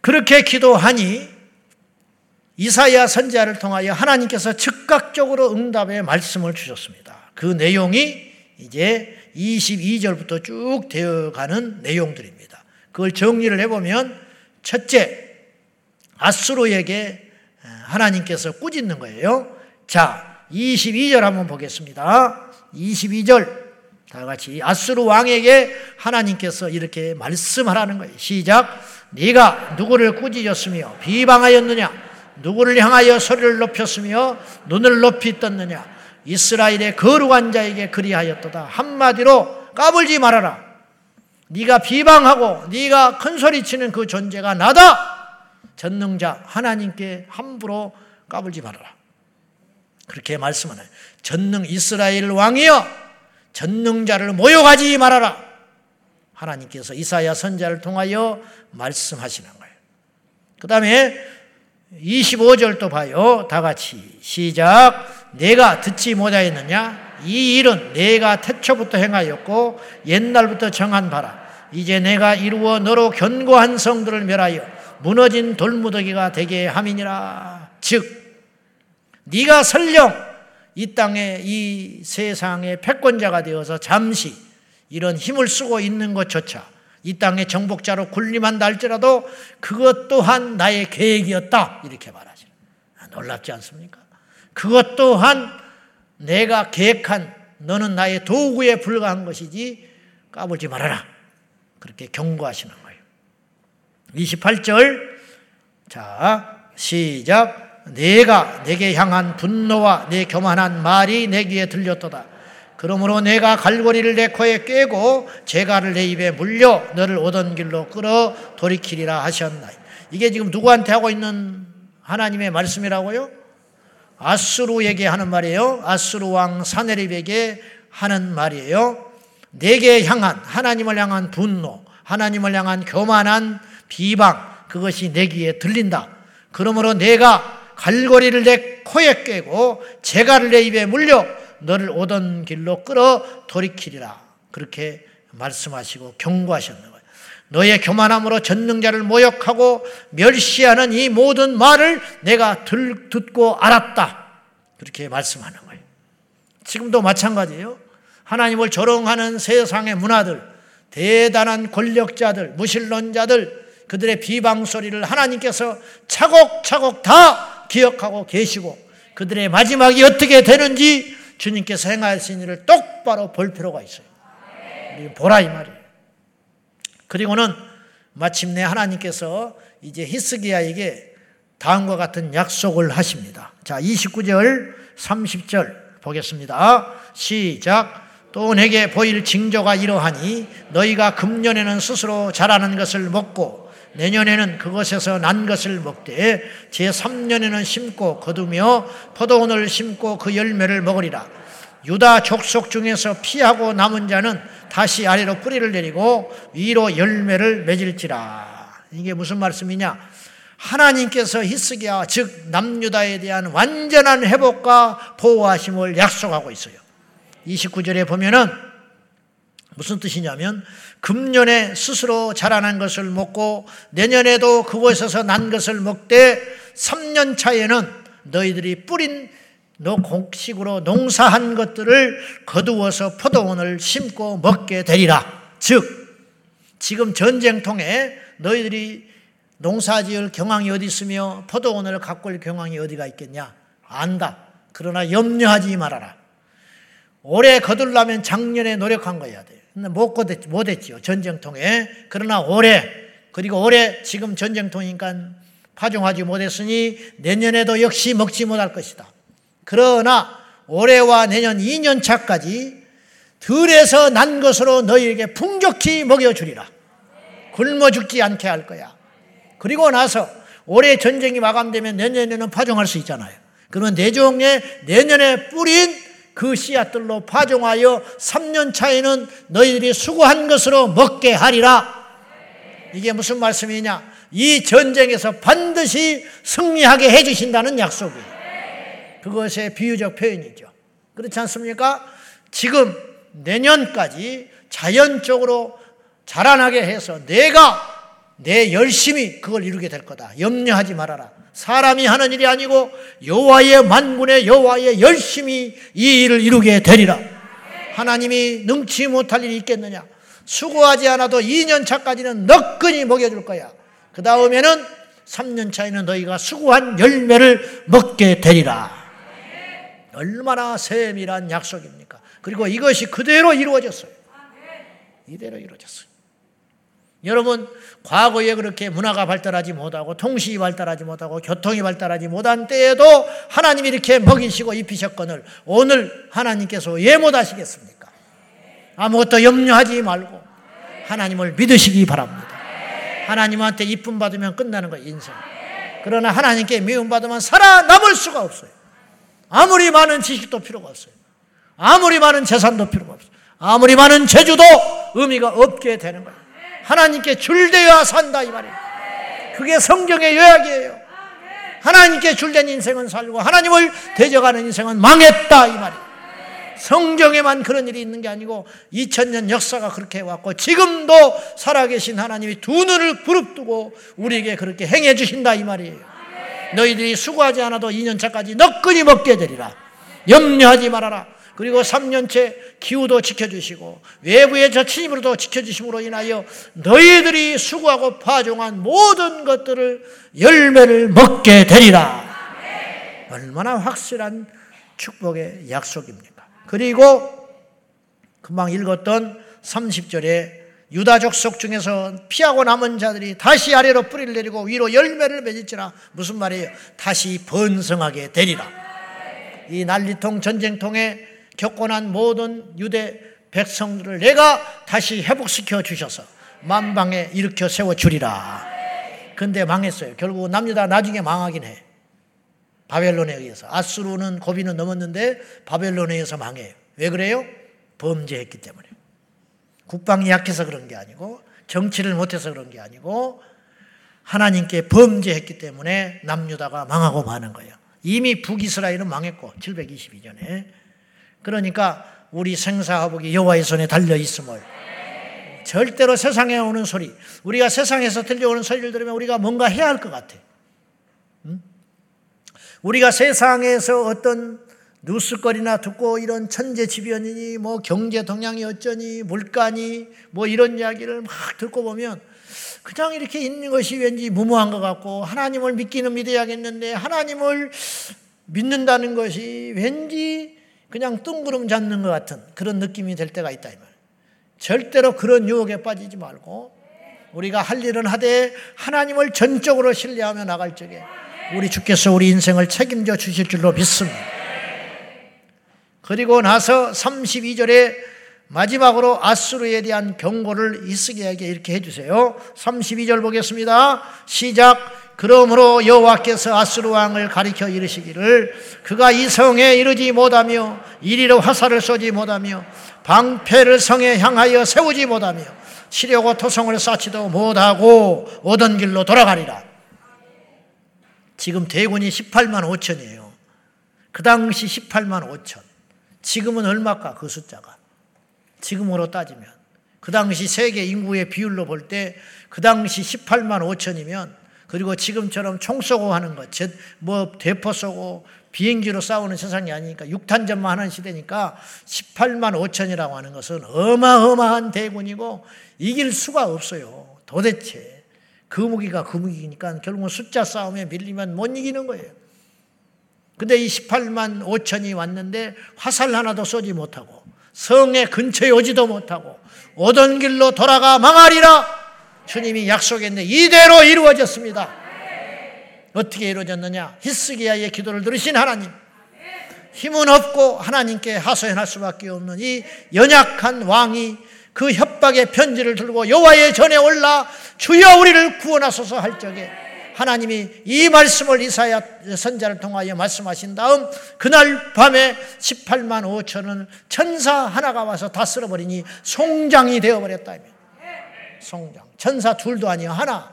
그렇게 기도하니 이사야 선지자를 통하여 하나님께서 즉각적으로 응답의 말씀을 주셨습니다. 그 내용이 이제 22절부터 쭉 되어가는 내용들입니다. 그걸 정리를 해보면 첫째, 아수르에게 하나님께서 꾸짖는 거예요. 자, 22절 한번 보겠습니다. 22절. 다 같이 아수르 왕에게 하나님께서 이렇게 말씀하라는 거예요. 시작. 네가 누구를 꾸짖었으며 비방하였느냐? 누구를 향하여 소리를 높였으며 눈을 높이 떴느냐? 이스라엘의 거룩한 자에게 그리하였도다. 한마디로 까불지 말아라. 네가 비방하고 네가 큰 소리 치는 그 존재가 나다. 전능자 하나님께 함부로 까불지 말아라. 그렇게 말씀하나요. 전능 이스라엘 왕이여 전능자를 모욕하지 말아라. 하나님께서 이사야 선자를 통하여 말씀하시는 거예요. 그 다음에 25절도 봐요. 다 같이 시작. 내가 듣지 못하였느냐? 이 일은 내가 태초부터 행하였고 옛날부터 정한 바라. 이제 내가 이루어 너로 견고한 성들을 멸하여 무너진 돌무더기가 되게 함이니라. 즉 네가 설령 이 땅에 이 세상의 패권자가 되어서 잠시 이런 힘을 쓰고 있는 것조차 이 땅의 정복자로 군림한다 할지라도 그것 또한 나의 계획이었다. 이렇게 말하죠. 아, 놀랍지 않습니까? 그것 또한 내가 계획한 너는 나의 도구에 불과한 것이지 까불지 말아라. 그렇게 경고하시는 거예요. 28절. 자, 시작. 내가 내게 향한 분노와 내 교만한 말이 내 귀에 들렸도다. 그러므로 내가 갈고리를 내 코에 꿰고 재갈을 내 입에 물려 너를 오던 길로 끌어 돌이키리라 하셨나. 이게 지금 누구한테 하고 있는 하나님의 말씀이라고요? 아수르에게 하는 말이에요. 아수르 왕 사네립에게 하는 말이에요. 내게 향한 하나님을 향한 분노, 하나님을 향한 교만한 비방 그것이 내 귀에 들린다. 그러므로 내가 갈고리를 내 코에 꿰고 재갈을 내 입에 물려 너를 오던 길로 끌어 돌이키리라. 그렇게 말씀하시고 경고하셨는 거예요. 너의 교만함으로 전능자를 모욕하고 멸시하는 이 모든 말을 내가 들, 듣고 알았다. 그렇게 말씀하는 거예요. 지금도 마찬가지예요. 하나님을 조롱하는 세상의 문화들, 대단한 권력자들, 무신론자들, 그들의 비방 소리를 하나님께서 차곡차곡 다 기억하고 계시고 그들의 마지막이 어떻게 되는지 주님께서 행하신 일을 똑바로 볼 필요가 있어요. 보라 이 말이에요. 그리고는 마침내 하나님께서 이제 히스기야에게 다음과 같은 약속을 하십니다. 자, 29절, 30절 보겠습니다. 시작. 또 내게 보일 징조가 이러하니 너희가 금년에는 스스로 자라는 것을 먹고 내년에는 그것에서 난 것을 먹되 제3년에는 심고 거두며 포도원을 심고 그 열매를 먹으리라. 유다 족속 중에서 피하고 남은 자는 다시 아래로 뿌리를 내리고 위로 열매를 맺을지라. 이게 무슨 말씀이냐? 하나님께서 히스기야 즉 남유다에 대한 완전한 회복과 보호하심을 약속하고 있어요. 29절에 보면은 무슨 뜻이냐면 금년에 스스로 자라난 것을 먹고 내년에도 그곳에서 난 것을 먹되 3년 차에는 너희들이 뿌린 너 곡식으로 농사한 것들을 거두어서 포도원을 심고 먹게 되리라. 즉 지금 전쟁통에 너희들이 농사지을 경황이 어디 있으며 포도원을 가꿀 경황이 어디가 있겠냐? 안다. 그러나 염려하지 말아라. 올해 거둘라면 작년에 노력한 거야 돼. 못, 못 했지요. 전쟁통에. 그러나 올해, 그리고 올해 지금 전쟁통이니까 파종하지 못했으니 내년에도 역시 먹지 못할 것이다. 그러나 올해와 내년 2년 차까지 들에서 난 것으로 너희에게 풍족히 먹여주리라. 굶어 죽지 않게 할 거야. 그리고 나서 올해 전쟁이 마감되면 내년에는 파종할 수 있잖아요. 그러면 내종에 내년에 뿌린 그 씨앗들로 파종하여 3년 차에는 너희들이 수고한 것으로 먹게 하리라. 이게 무슨 말씀이냐? 이 전쟁에서 반드시 승리하게 해 주신다는 약속이에요. 그것의 비유적 표현이죠. 그렇지 않습니까? 지금 내년까지 자연적으로 자라나게 해서 내가 내 열심히 그걸 이루게 될 거다. 염려하지 말아라. 사람이 하는 일이 아니고 여호와의 만군의 여호와의 열심히 이 일을 이루게 되리라. 하나님이 능치 못할 일이 있겠느냐? 수고하지 않아도 2년 차까지는 너끈히 먹여줄 거야. 그 다음에는 3년 차에는 너희가 수고한 열매를 먹게 되리라. 얼마나 세밀한 약속입니까? 그리고 이것이 그대로 이루어졌어요. 이대로 이루어졌어요. 여러분, 과거에 그렇게 문화가 발달하지 못하고 통신이 발달하지 못하고 교통이 발달하지 못한 때에도 하나님이 이렇게 먹이시고 입히셨거늘 오늘 하나님께서 왜 못하시겠습니까? 아무것도 염려하지 말고 하나님을 믿으시기 바랍니다. 하나님한테 이쁨 받으면 끝나는 거예요, 인생. 그러나 하나님께 미움 받으면 살아남을 수가 없어요. 아무리 많은 지식도 필요가 없어요. 아무리 많은 재산도 필요가 없어요. 아무리 많은 재주도 의미가 없게 되는 거예요. 하나님께 줄대야 산다 이 말이에요. 그게 성경의 요약이에요. 하나님께 줄된 인생은 살고 하나님을 대적하는 인생은 망했다 이 말이에요. 성경에만 그런 일이 있는 게 아니고 2000년 역사가 그렇게 해왔고 지금도 살아계신 하나님이 두 눈을 부릅뜨고 우리에게 그렇게 행해 주신다 이 말이에요. 너희들이 수고하지 않아도 2년차까지 너끈히 먹게 되리라. 염려하지 말아라. 그리고 3년째 기후도 지켜주시고 외부의 저 침입으로도 지켜주심으로 인하여 너희들이 수고하고 파종한 모든 것들을 열매를 먹게 되리라. 얼마나 확실한 축복의 약속입니까? 그리고 금방 읽었던 30절에 유다족 속 중에서 피하고 남은 자들이 다시 아래로 뿌리를 내리고 위로 열매를 맺을지라 무슨 말이에요? 다시 번성하게 되리라. 이 난리통 전쟁통에 겪고 난 모든 유대 백성들을 내가 다시 회복시켜 주셔서 만방에 일으켜 세워 주리라. 근데 망했어요. 결국 남유다 나중에 망하긴 해. 바벨론에 의해서. 아수르는 고비는 넘었는데 바벨론에 의해서 망해요. 왜 그래요? 범죄했기 때문에. 국방이 약해서 그런 게 아니고 정치를 못해서 그런 게 아니고 하나님께 범죄했기 때문에 남유다가 망하고 마는 거예요. 이미 북이스라엘은 망했고 722년에 그러니까 우리 생사화복이 여호와의 손에 달려 있음을 절대로 세상에 오는 소리 우리가 세상에서 들려오는 소리를 들으면 우리가 뭔가 해야 할 것 같아. 우리가 세상에서 어떤 뉴스거리나 듣고 이런 천재지변이니 뭐 경제 동향이 어쩌니 물가니 뭐 이런 이야기를 막 듣고 보면 그냥 이렇게 있는 것이 왠지 무모한 것 같고 하나님을 믿기는 믿어야겠는데 하나님을 믿는다는 것이 왠지 그냥 뜬구름 잡는 것 같은 그런 느낌이 될 때가 있다 이 말. 절대로 그런 유혹에 빠지지 말고 우리가 할 일은 하되 하나님을 전적으로 신뢰하며 나갈 적에 우리 주께서 우리 인생을 책임져 주실 줄로 믿습니다. 그리고 나서 32절에 마지막으로 아수르에 대한 경고를 이스기야에게 이렇게 해주세요. 32절 보겠습니다. 시작. 그러므로 여호와께서 아수르 왕을 가리켜 이르시기를 그가 이 성에 이르지 못하며 이리로 화살을 쏘지 못하며 방패를 성에 향하여 세우지 못하며 치려고 토성을 쌓지도 못하고 오던 길로 돌아가리라. 지금 대군이 18만 5천이에요. 그 당시 18만 5천. 지금은 얼마까 그 숫자가? 지금으로 따지면. 그 당시 세계 인구의 비율로 볼 때 그 당시 18만 5천이면 그리고 지금처럼 총 쏘고 하는 것, 뭐 대포 쏘고 비행기로 싸우는 세상이 아니니까 육탄전만 하는 시대니까 18만 5천이라고 하는 것은 어마어마한 대군이고 이길 수가 없어요. 도대체. 그 무기가 그 무기니까 결국은 숫자 싸움에 밀리면 못 이기는 거예요. 근데 이 18만 5천이 왔는데 화살 하나도 쏘지 못하고 성의 근처에 오지도 못하고 오던 길로 돌아가 망하리라 주님이 약속했는데 이대로 이루어졌습니다. 어떻게 이루어졌느냐? 히스기야의 기도를 들으신 하나님. 힘은 없고 하나님께 하소연할 수밖에 없는 이 연약한 왕이 그 협박의 편지를 들고 여호와의 전에 올라 주여 우리를 구원하소서 할 적에 하나님이 이 말씀을 이사야 선자를 통하여 말씀하신 다음 그날 밤에 18만 5천은 천사 하나가 와서 다 쓸어버리니 송장이 되어버렸다. 송장. 천사 둘도 아니에요. 하나.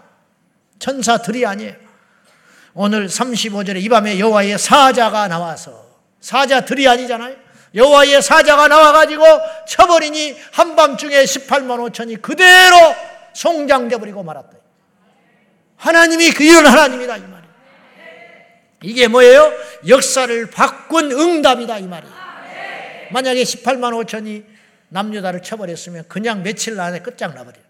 천사들이 아니에요. 오늘 35절에 이 밤에 여호와의 사자가 나와서 사자들이 아니잖아요. 여호와의 사자가 나와가지고 쳐버리니 한밤중에 18만 5천이 그대로 송장돼 버리고 말았다. 하나님이 그 이런 하나님이다 이 말이에요. 이게 뭐예요? 역사를 바꾼 응답이다 이 말이에요. 만약에 18만 5천이 남유다를 쳐버렸으면 그냥 며칠 안에 끝장나버려요.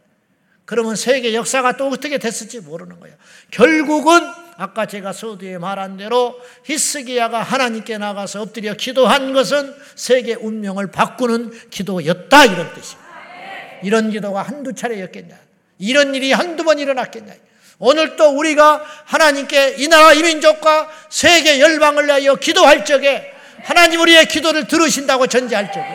그러면 세계 역사가 또 어떻게 됐을지 모르는 거예요. 결국은 아까 제가 서두에 말한 대로 히스기야가 하나님께 나가서 엎드려 기도한 것은 세계 운명을 바꾸는 기도였다 이런 뜻이에요. 이런 기도가 한두 차례였겠냐. 이런 일이 한두 번 일어났겠냐. 오늘 또 우리가 하나님께 이 나라 이 민족과 세계 열방을 위하여 기도할 적에 하나님 우리의 기도를 들으신다고 전제할 적에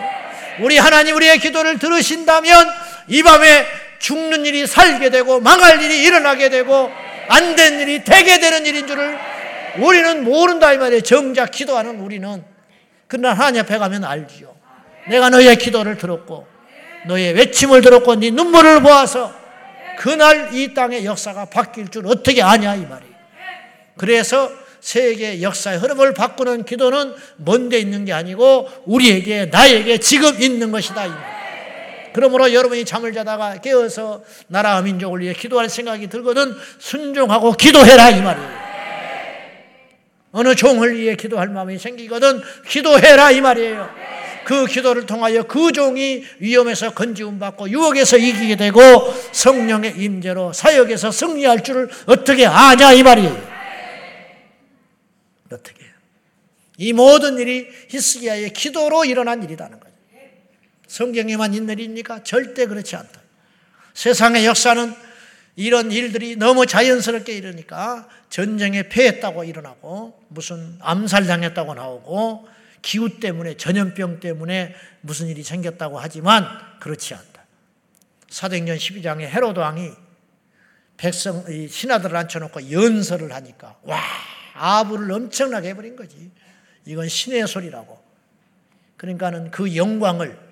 우리 하나님 우리의 기도를 들으신다면 이 밤에 죽는 일이 살게 되고 망할 일이 일어나게 되고 안 된 일이 되게 되는 일인 줄을 우리는 모른다 이 말이에요. 정작 기도하는 우리는 그러나 하나님 앞에 가면 알지요. 내가 너의 기도를 들었고 너의 외침을 들었고 네 눈물을 보아서 그날 이 땅의 역사가 바뀔 줄 어떻게 아냐 이 말이에요. 그래서 세계 역사의 흐름을 바꾸는 기도는 먼데 있는 게 아니고 우리에게 나에게 지금 있는 것이다 이 말이에요. 그러므로 여러분이 잠을 자다가 깨어서 나라와 민족을 위해 기도할 생각이 들거든 순종하고 기도해라 이 말이에요. 어느 종을 위해 기도할 마음이 생기거든 기도해라 이 말이에요. 그 기도를 통하여 그 종이 위험에서 건지움 받고 유혹에서 이기게 되고 성령의 임재로 사역에서 승리할 줄을 어떻게 아냐 이 말이에요. 어떻게? 이 모든 일이 히스기야의 기도로 일어난 일이라는 거죠. 성경에만 있는 일입니까? 절대 그렇지 않다. 세상의 역사는 이런 일들이 너무 자연스럽게 일으니까 전쟁에 패했다고 일어나고 무슨 암살당했다고 나오고 기후 때문에 전염병 때문에 무슨 일이 생겼다고 하지만 그렇지 않다. 사도행전 12장에 헤로드 왕이 백성 신하들을 앉혀놓고 연설을 하니까 와 아부를 엄청나게 해버린 거지. 이건 신의 소리라고. 그러니까는 그 영광을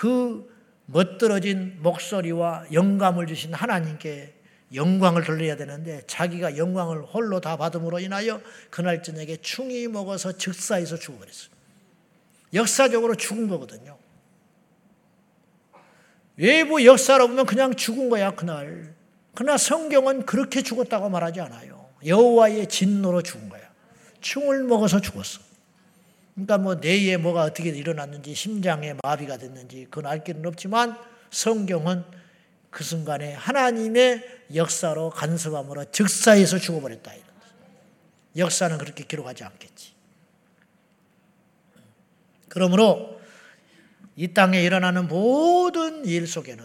그 멋들어진 목소리와 영감을 주신 하나님께 영광을 돌려야 되는데 자기가 영광을 홀로 다 받음으로 인하여 그날 저녁에 충이 먹어서 즉사에서 죽어버렸어요. 역사적으로 죽은 거거든요. 외부 역사로 보면 그냥 죽은 거야 그날. 그러나 성경은 그렇게 죽었다고 말하지 않아요. 여호와의 진노로 죽은 거야. 충을 먹어서 죽었어. 그러니까 뭐 뇌에 뭐가 어떻게 일어났는지 심장에 마비가 됐는지 그건 알 길은 없지만 성경은 그 순간에 하나님의 역사로 간섭함으로 즉사에서 죽어버렸다. 역사는 그렇게 기록하지 않겠지. 그러므로 이 땅에 일어나는 모든 일 속에는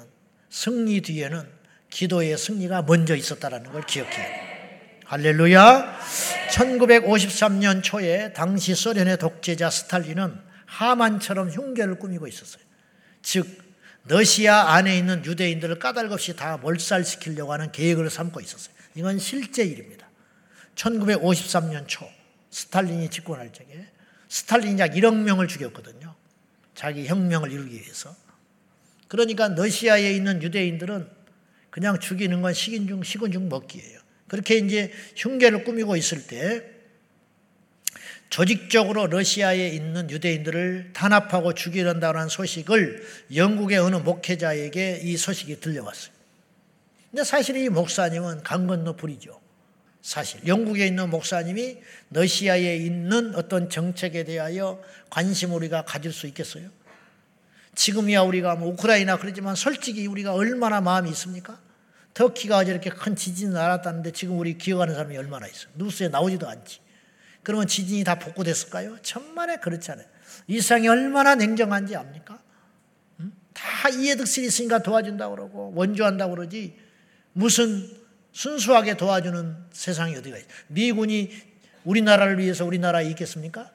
승리 뒤에는 기도의 승리가 먼저 있었다는 걸 기억해야 할렐루야. 1953년 초에 당시 소련의 독재자 스탈린은 하만처럼 흉계를 꾸미고 있었어요. 즉, 러시아 안에 있는 유대인들을 까닭없이 다 몰살시키려고 하는 계획을 삼고 있었어요. 이건 실제 일입니다. 1953년 초 스탈린이 집권할 적에 스탈린이 약 1억 명을 죽였거든요. 자기 혁명을 이루기 위해서. 그러니까 러시아에 있는 유대인들은 그냥 죽이는 건 식인 중, 식은 중 먹기예요. 그렇게 이제 흉계를 꾸미고 있을 때 조직적으로 러시아에 있는 유대인들을 탄압하고 죽이려다는 소식을 영국의 어느 목회자에게 이 소식이 들려왔어요. 근데 사실 이 목사님은 강 건너 불이죠. 사실 영국에 있는 목사님이 러시아에 있는 어떤 정책에 대하여 관심 우리가 가질 수 있겠어요? 지금이야 우리가 뭐 우크라이나 그러지만 솔직히 우리가 얼마나 마음이 있습니까? 터키가 저렇게 큰 지진이 날았다는데 지금 우리 기억하는 사람이 얼마나 있어? 뉴스에 나오지도 않지. 그러면 지진이 다 복구됐을까요? 천만에 그렇지 않아요. 이 세상이 얼마나 냉정한지 압니까? 응? 다 이해득실이 있으니까 도와준다고 그러고 원조한다고 그러지 무슨 순수하게 도와주는 세상이 어디가 있어요? 미군이 우리나라를 위해서 우리나라에 있겠습니까?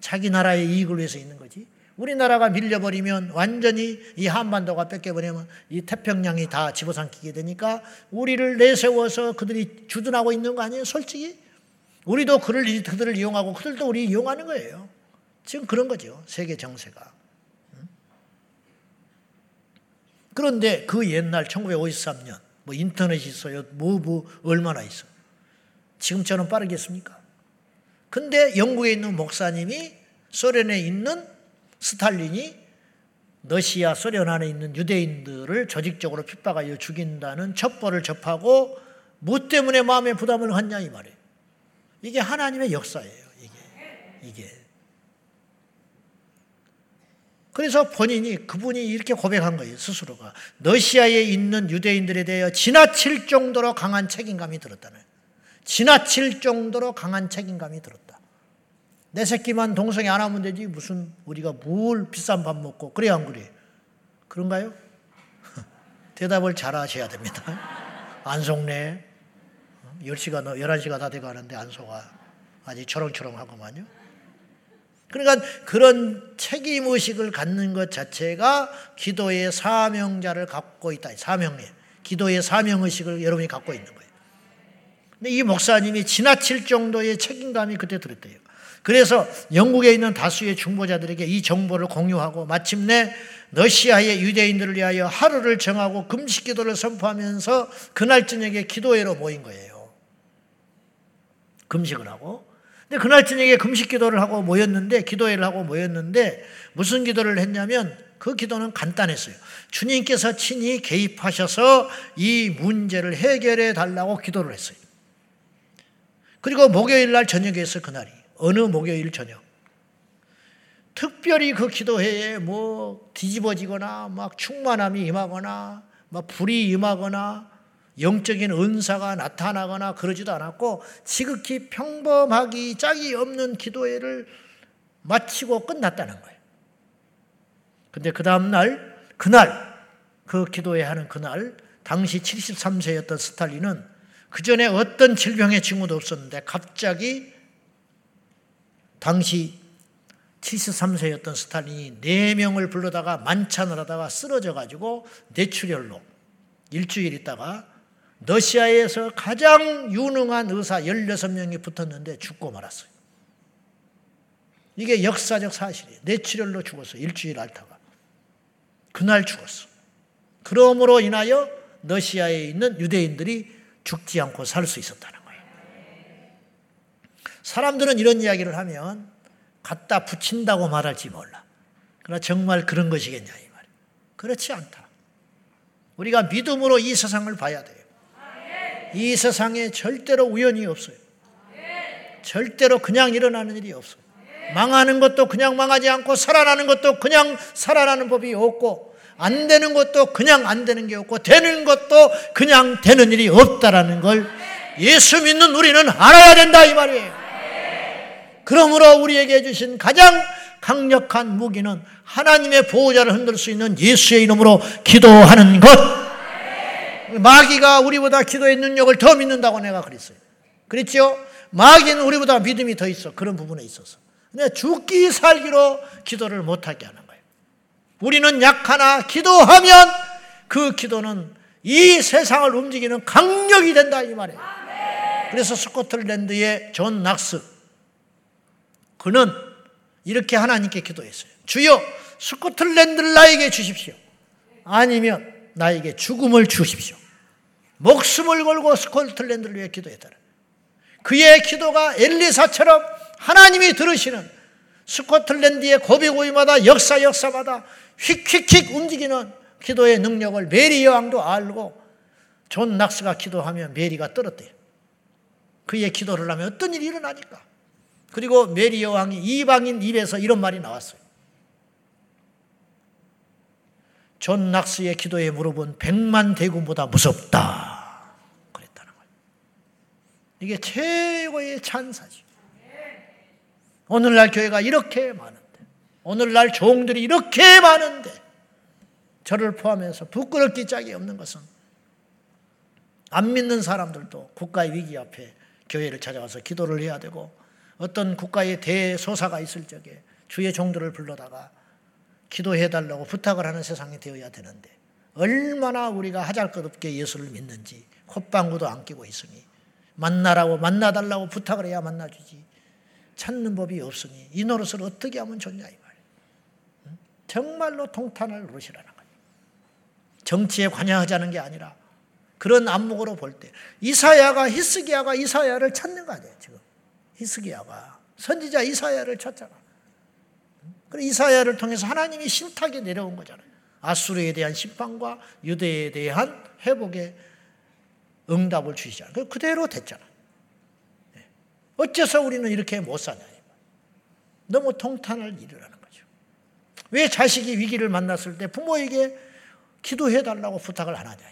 자기 나라의 이익을 위해서 있는 거지. 우리나라가 밀려버리면 완전히 이 한반도가 뺏겨버리면 이 태평양이 다 집어삼키게 되니까 우리를 내세워서 그들이 주둔하고 있는 거 아니에요? 솔직히? 우리도 그를, 그들을 이용하고 그들도 우리 이용하는 거예요. 지금 그런 거죠. 세계 정세가. 그런데 그 옛날 1953년 뭐 인터넷이 있어요. 뭐, 뭐, 얼마나 있어. 지금처럼 빠르겠습니까? 근데 영국에 있는 목사님이 소련에 있는 스탈린이 러시아 소련 안에 있는 유대인들을 조직적으로 핍박하여 죽인다는 첩보를 접하고 뭐 때문에 마음에 부담을 갖냐 이 말이에요. 이게 하나님의 역사예요. 이게 이게 그래서 본인이 그분이 이렇게 고백한 거예요. 스스로가 러시아에 있는 유대인들에 대해 지나칠 정도로 강한 책임감이 들었다는 지나칠 정도로 강한 책임감이 들었다. 내 새끼만 동성애 안 하면 되지 무슨 우리가 뭘 비싼 밥 먹고 그래 안 그래? 그런가요? 대답을 잘 하셔야 됩니다. 안 속네. 10시가, 11시가 다 돼가는데 안 속아. 아직 초롱초롱 하고만요. 그러니까 그런 책임의식을 갖는 것 자체가 기도의 사명자를 갖고 있다. 사명에. 기도의 사명의식을 여러분이 갖고 있는 거예요. 근데 이 목사님이 지나칠 정도의 책임감이 그때 들었대요. 그래서 영국에 있는 다수의 중보자들에게 이 정보를 공유하고 마침내 러시아의 유대인들을 위하여 하루를 정하고 금식 기도를 선포하면서 그날 저녁에 기도회로 모인 거예요. 금식을 하고. 근데 그날 저녁에 금식 기도를 하고 모였는데, 기도회를 하고 모였는데, 무슨 기도를 했냐면, 그 기도는 간단했어요. 주님께서 친히 개입하셔서 이 문제를 해결해 달라고 기도를 했어요. 그리고 목요일 날 저녁에 있어 그날이. 어느 목요일 저녁. 특별히 그 기도회에 뭐 뒤집어지거나 막 충만함이 임하거나 막 불이 임하거나 영적인 은사가 나타나거나 그러지도 않았고 지극히 평범하기 짝이 없는 기도회를 마치고 끝났다는 거예요. 근데 그 다음날, 그날, 그 기도회 하는 그날, 당시 73세였던 스탈린은 그 전에 어떤 질병의 징후도 없었는데 갑자기 당시 73세였던 스탈린이 4명을 불러다가 만찬을 하다가 쓰러져 가지고 뇌출혈로 일주일 있다가 러시아에서 가장 유능한 의사 16명이 붙었는데 죽고 말았어요. 이게 역사적 사실이에요. 뇌출혈로 죽었어. 일주일 앓다가. 그날 죽었어. 그러므로 인하여 러시아에 있는 유대인들이 죽지 않고 살 수 있었다는. 사람들은 이런 이야기를 하면 갖다 붙인다고 말할지 몰라. 그러나 정말 그런 것이겠냐 이 말이에요. 그렇지 않다. 우리가 믿음으로 이 세상을 봐야 돼요. 이 세상에 절대로 우연이 없어요. 절대로 그냥 일어나는 일이 없어요. 망하는 것도 그냥 망하지 않고 살아나는 것도 그냥 살아나는 법이 없고 안 되는 것도 그냥 안 되는 게 없고 되는 것도 그냥 되는 일이 없다라는 걸 예수 믿는 우리는 알아야 된다 이 말이에요. 그러므로 우리에게 주신 가장 강력한 무기는 하나님의 보호자를 흔들 수 있는 예수의 이름으로 기도하는 것. 마귀가 우리보다 기도의 능력을 더 믿는다고 내가 그랬어요. 그랬죠? 마귀는 우리보다 믿음이 더 있어. 그런 부분에 있어서. 근데 죽기 살기로 기도를 못하게 하는 거예요. 우리는 약하나 기도하면 그 기도는 이 세상을 움직이는 강력이 된다 이 말이에요. 그래서 스코틀랜드의 존 낙스 그는 이렇게 하나님께 기도했어요. 주여 스코틀랜드를 나에게 주십시오. 아니면 나에게 죽음을 주십시오. 목숨을 걸고 스코틀랜드를 위해 기도했다. 그의 기도가 엘리사처럼 하나님이 들으시는 스코틀랜드의 고비고비마다 역사 역사마다 휙휙휙 움직이는 기도의 능력을 메리 여왕도 알고 존 낙스가 기도하면 메리가 떨었대요. 그의 기도를 하면 어떤 일이 일어나니까. 그리고 메리 여왕이 이방인 입에서 이런 말이 나왔어요. 존 낙스의 기도에 물어본 백만 대군보다 무섭다. 그랬다는 거예요. 이게 최고의 찬사지. 오늘날 교회가 이렇게 많은데, 오늘날 종들이 이렇게 많은데, 저를 포함해서 부끄럽기 짝이 없는 것은 안 믿는 사람들도 국가의 위기 앞에 교회를 찾아가서 기도를 해야 되고 어떤 국가의 대소사가 있을 적에 주의 종들을 불러다가 기도해 달라고 부탁을 하는 세상이 되어야 되는데 얼마나 우리가 하잘 것 없게 예수를 믿는지 콧방구도 안 끼고 있으니 만나라고 만나달라고 부탁을 해야 만나주지 찾는 법이 없으니 이 노릇을 어떻게 하면 좋냐 이 말이에요. 정말로 통탄을 노릇이라는 거예요. 정치에 관여하자는 게 아니라 그런 안목으로 볼 때 이사야가 히스기야가 이사야를 찾는 거 아니에요 히스기야가 선지자 이사야를 찾잖아. 그래 이사야를 통해서 하나님이 신탁에 내려온 거잖아요. 아수르에 대한 심판과 유대에 대한 회복의 응답을 주시잖아요. 그 그대로 됐잖아. 네. 어째서 우리는 이렇게 못 사냐. 너무 통탄을 이루라는 거죠. 왜 자식이 위기를 만났을 때 부모에게 기도해 달라고 부탁을 안 하냐?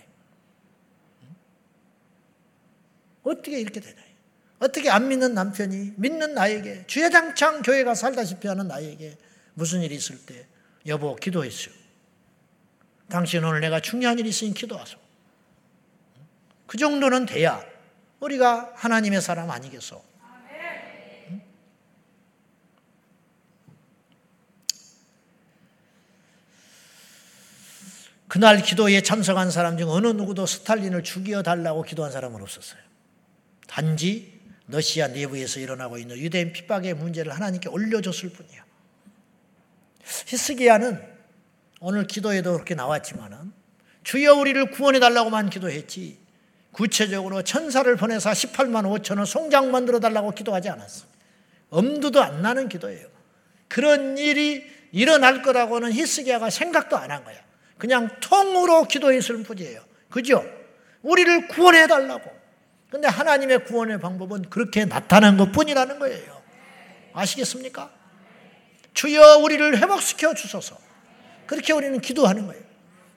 어떻게 이렇게 되냐? 어떻게 안 믿는 남편이 믿는 나에게 주야장창 교회가 살다시피 하는 나에게 무슨 일이 있을 때 여보 기도했어요. 당신 오늘 내가 중요한 일이 있으니 기도하소. 그 정도는 돼야 우리가 하나님의 사람 아니겠어? 그날 기도에 참석한 사람 중 어느 누구도 스탈린을 죽여 달라고 기도한 사람은 없었어요. 단지 러시아 내부에서 일어나고 있는 유대인 핍박의 문제를 하나님께 올려줬을 뿐이에요. 히스기야는 오늘 기도에도 그렇게 나왔지만은 주여 우리를 구원해 달라고만 기도했지 구체적으로 천사를 보내서 18만 5천원 송장 만들어 달라고 기도하지 않았어. 엄두도 안 나는 기도예요. 그런 일이 일어날 거라고는 히스기야가 생각도 안 한 거야. 그냥 통으로 기도했을 뿐이에요. 그죠? 우리를 구원해 달라고. 근데 하나님의 구원의 방법은 그렇게 나타난 것 뿐이라는 거예요. 아시겠습니까? 주여 우리를 회복시켜 주소서. 그렇게 우리는 기도하는 거예요.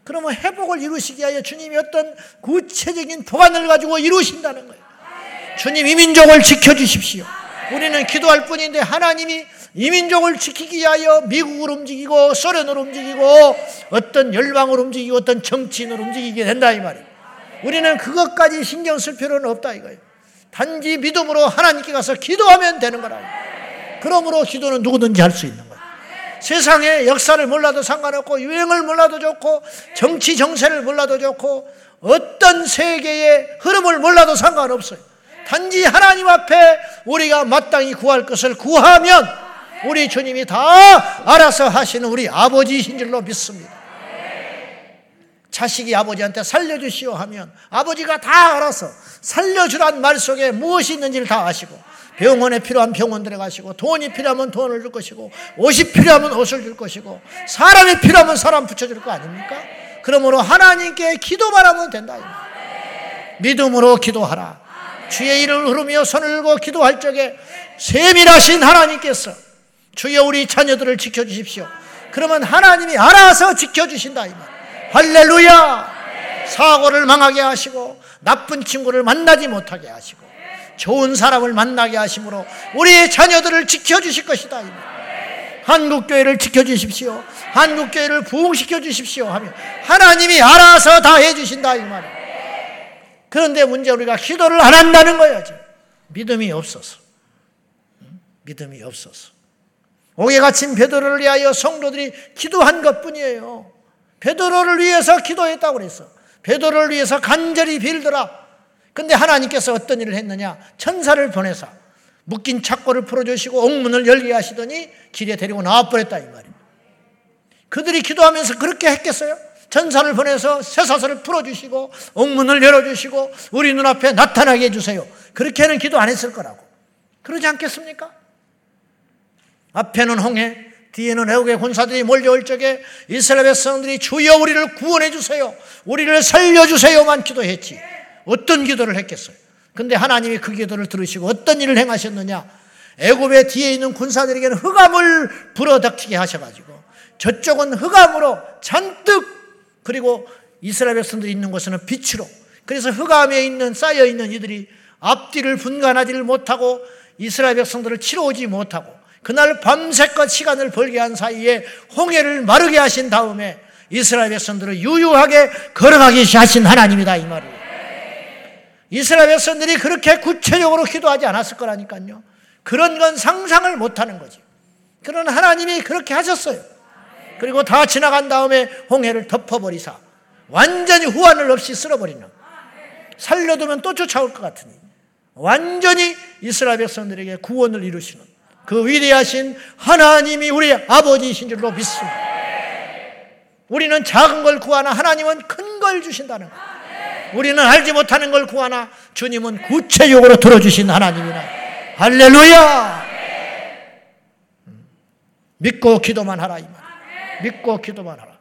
그러면 회복을 이루시기 위하여 주님이 어떤 구체적인 보관을 가지고 이루신다는 거예요. 주님 이민족을 지켜주십시오. 우리는 기도할 뿐인데 하나님이 이민족을 지키기 위하여 미국을 움직이고 소련을 움직이고 어떤 열방을 움직이고 어떤 정치인을 움직이게 된다 이 말이에요. 우리는 그것까지 신경 쓸 필요는 없다 이거예요. 단지 믿음으로 하나님께 가서 기도하면 되는 거라. 그러므로 기도는 누구든지 할 수 있는 거예요. 세상의 역사를 몰라도 상관없고 유행을 몰라도 좋고 정치 정세를 몰라도 좋고 어떤 세계의 흐름을 몰라도 상관없어요. 단지 하나님 앞에 우리가 마땅히 구할 것을 구하면 우리 주님이 다 알아서 하시는 우리 아버지이신 줄로 믿습니다. 자식이 아버지한테 살려주시오 하면 아버지가 다 알아서 살려주란 말 속에 무엇이 있는지를 다 아시고 병원에 필요한 병원들에 가시고 돈이 필요하면 돈을 줄 것이고 옷이 필요하면 옷을 줄 것이고 사람이 필요하면 사람 붙여줄 거 아닙니까? 그러므로 하나님께 기도만 하면 된다. 믿음으로 기도하라. 주의 이를 흐르며 손을 들고 기도할 적에 세밀하신 하나님께서 주여 우리 자녀들을 지켜주십시오. 그러면 하나님이 알아서 지켜주신다. 이 말. 할렐루야! 사고를 망하게 하시고 나쁜 친구를 만나지 못하게 하시고 좋은 사람을 만나게 하심으로 우리의 자녀들을 지켜주실 것이다. 한국교회를 지켜주십시오. 한국교회를 부흥시켜 주십시오. 하며 하나님이 알아서 다 해주신다. 이 말이에요. 그런데 문제 우리가 기도를 안 한다는 거예요. 믿음이 없어서. 믿음이 없어서. 옥에 갇힌 베드로를 위하여 성도들이 기도한 것 뿐이에요. 베드로를 위해서 기도했다고 그랬어. 베드로를 위해서 간절히 빌더라. 근데 하나님께서 어떤 일을 했느냐? 천사를 보내서 묶인 착고를 풀어주시고 옥문을 열게 하시더니 길에 데리고 나와버렸다 이 말입니다. 그들이 기도하면서 그렇게 했겠어요? 천사를 보내서 쇠사슬을 풀어주시고 옥문을 열어주시고 우리 눈앞에 나타나게 해주세요. 그렇게는 기도 안 했을 거라고. 그러지 않겠습니까? 앞에는 홍해, 뒤에는 애국의 군사들이 몰려올 적에 이스라엘 백성들이 주여 우리를 구원해 주세요. 우리를 살려 주세요만 기도했지. 어떤 기도를 했겠어요? 근데 하나님이 그 기도를 들으시고 어떤 일을 행하셨느냐? 애굽의 뒤에 있는 군사들에게는 흑암을 불어닥치게 하셔가지고 저쪽은 흑암으로 잔뜩 그리고 이스라엘 백성들이 있는 곳에는 빛으로 그래서 흑암에 있는 쌓여 있는 이들이 앞뒤를 분간하지를 못하고 이스라엘 백성들을 치러 오지 못하고 그날 밤새껏 시간을 벌게 한 사이에 홍해를 마르게 하신 다음에 이스라엘 백성들을 유유하게 걸어가게 하신 하나님이다 이 말이에요. 이스라엘 백성들이 그렇게 구체적으로 기도하지 않았을 거라니까요. 그런 건 상상을 못 하는 거지. 그런 하나님이 그렇게 하셨어요. 그리고 다 지나간 다음에 홍해를 덮어버리사 완전히 후환을 없이 쓸어버리는 살려두면 또 쫓아올 것 같으니 완전히 이스라엘 백성들에게 구원을 이루시는 그 위대하신 하나님이 우리 아버지이신 줄로 믿습니다. 우리는 작은 걸 구하나 하나님은 큰 걸 주신다는 것. 우리는 알지 못하는 걸 구하나 주님은 구체적으로 들어주신 하나님이나 할렐루야 음. 믿고 기도만 하라 이 말. 믿고 기도만 하라.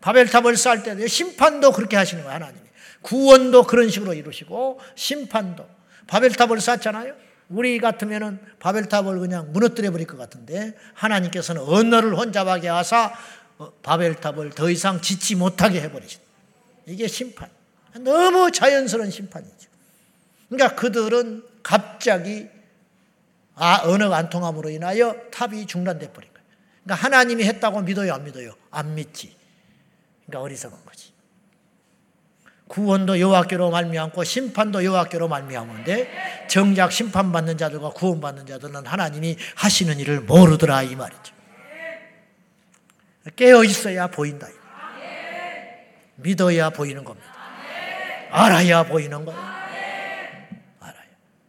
바벨탑을 쌓을 때 심판도 그렇게 하시는 거예요 하나님이. 구원도 그런 식으로 이루시고 심판도 바벨탑을 쌓잖아요. 우리 같으면은 바벨탑을 그냥 무너뜨려 버릴 것 같은데 하나님께서는 언어를 혼잡하게 하사 어, 바벨탑을 더 이상 짓지 못하게 해버리신. 이게 심판. 너무 자연스러운 심판이죠. 그러니까 그들은 갑자기 아, 언어가 안 통함으로 인하여 탑이 중단돼 버린 거예요. 그러니까 하나님이 했다고 믿어요, 안 믿어요? 안 믿지. 그러니까 어리석은 거지. 구원도 여호와께로 말미암고 심판도 여호와께로 말미암은데 정작 심판받는 자들과 구원받는 자들은 하나님이 하시는 일을 모르더라 이 말이죠. 깨어 있어야 보인다. 믿어야 보이는 겁니다. 알아야 보이는 거예요. 알아요.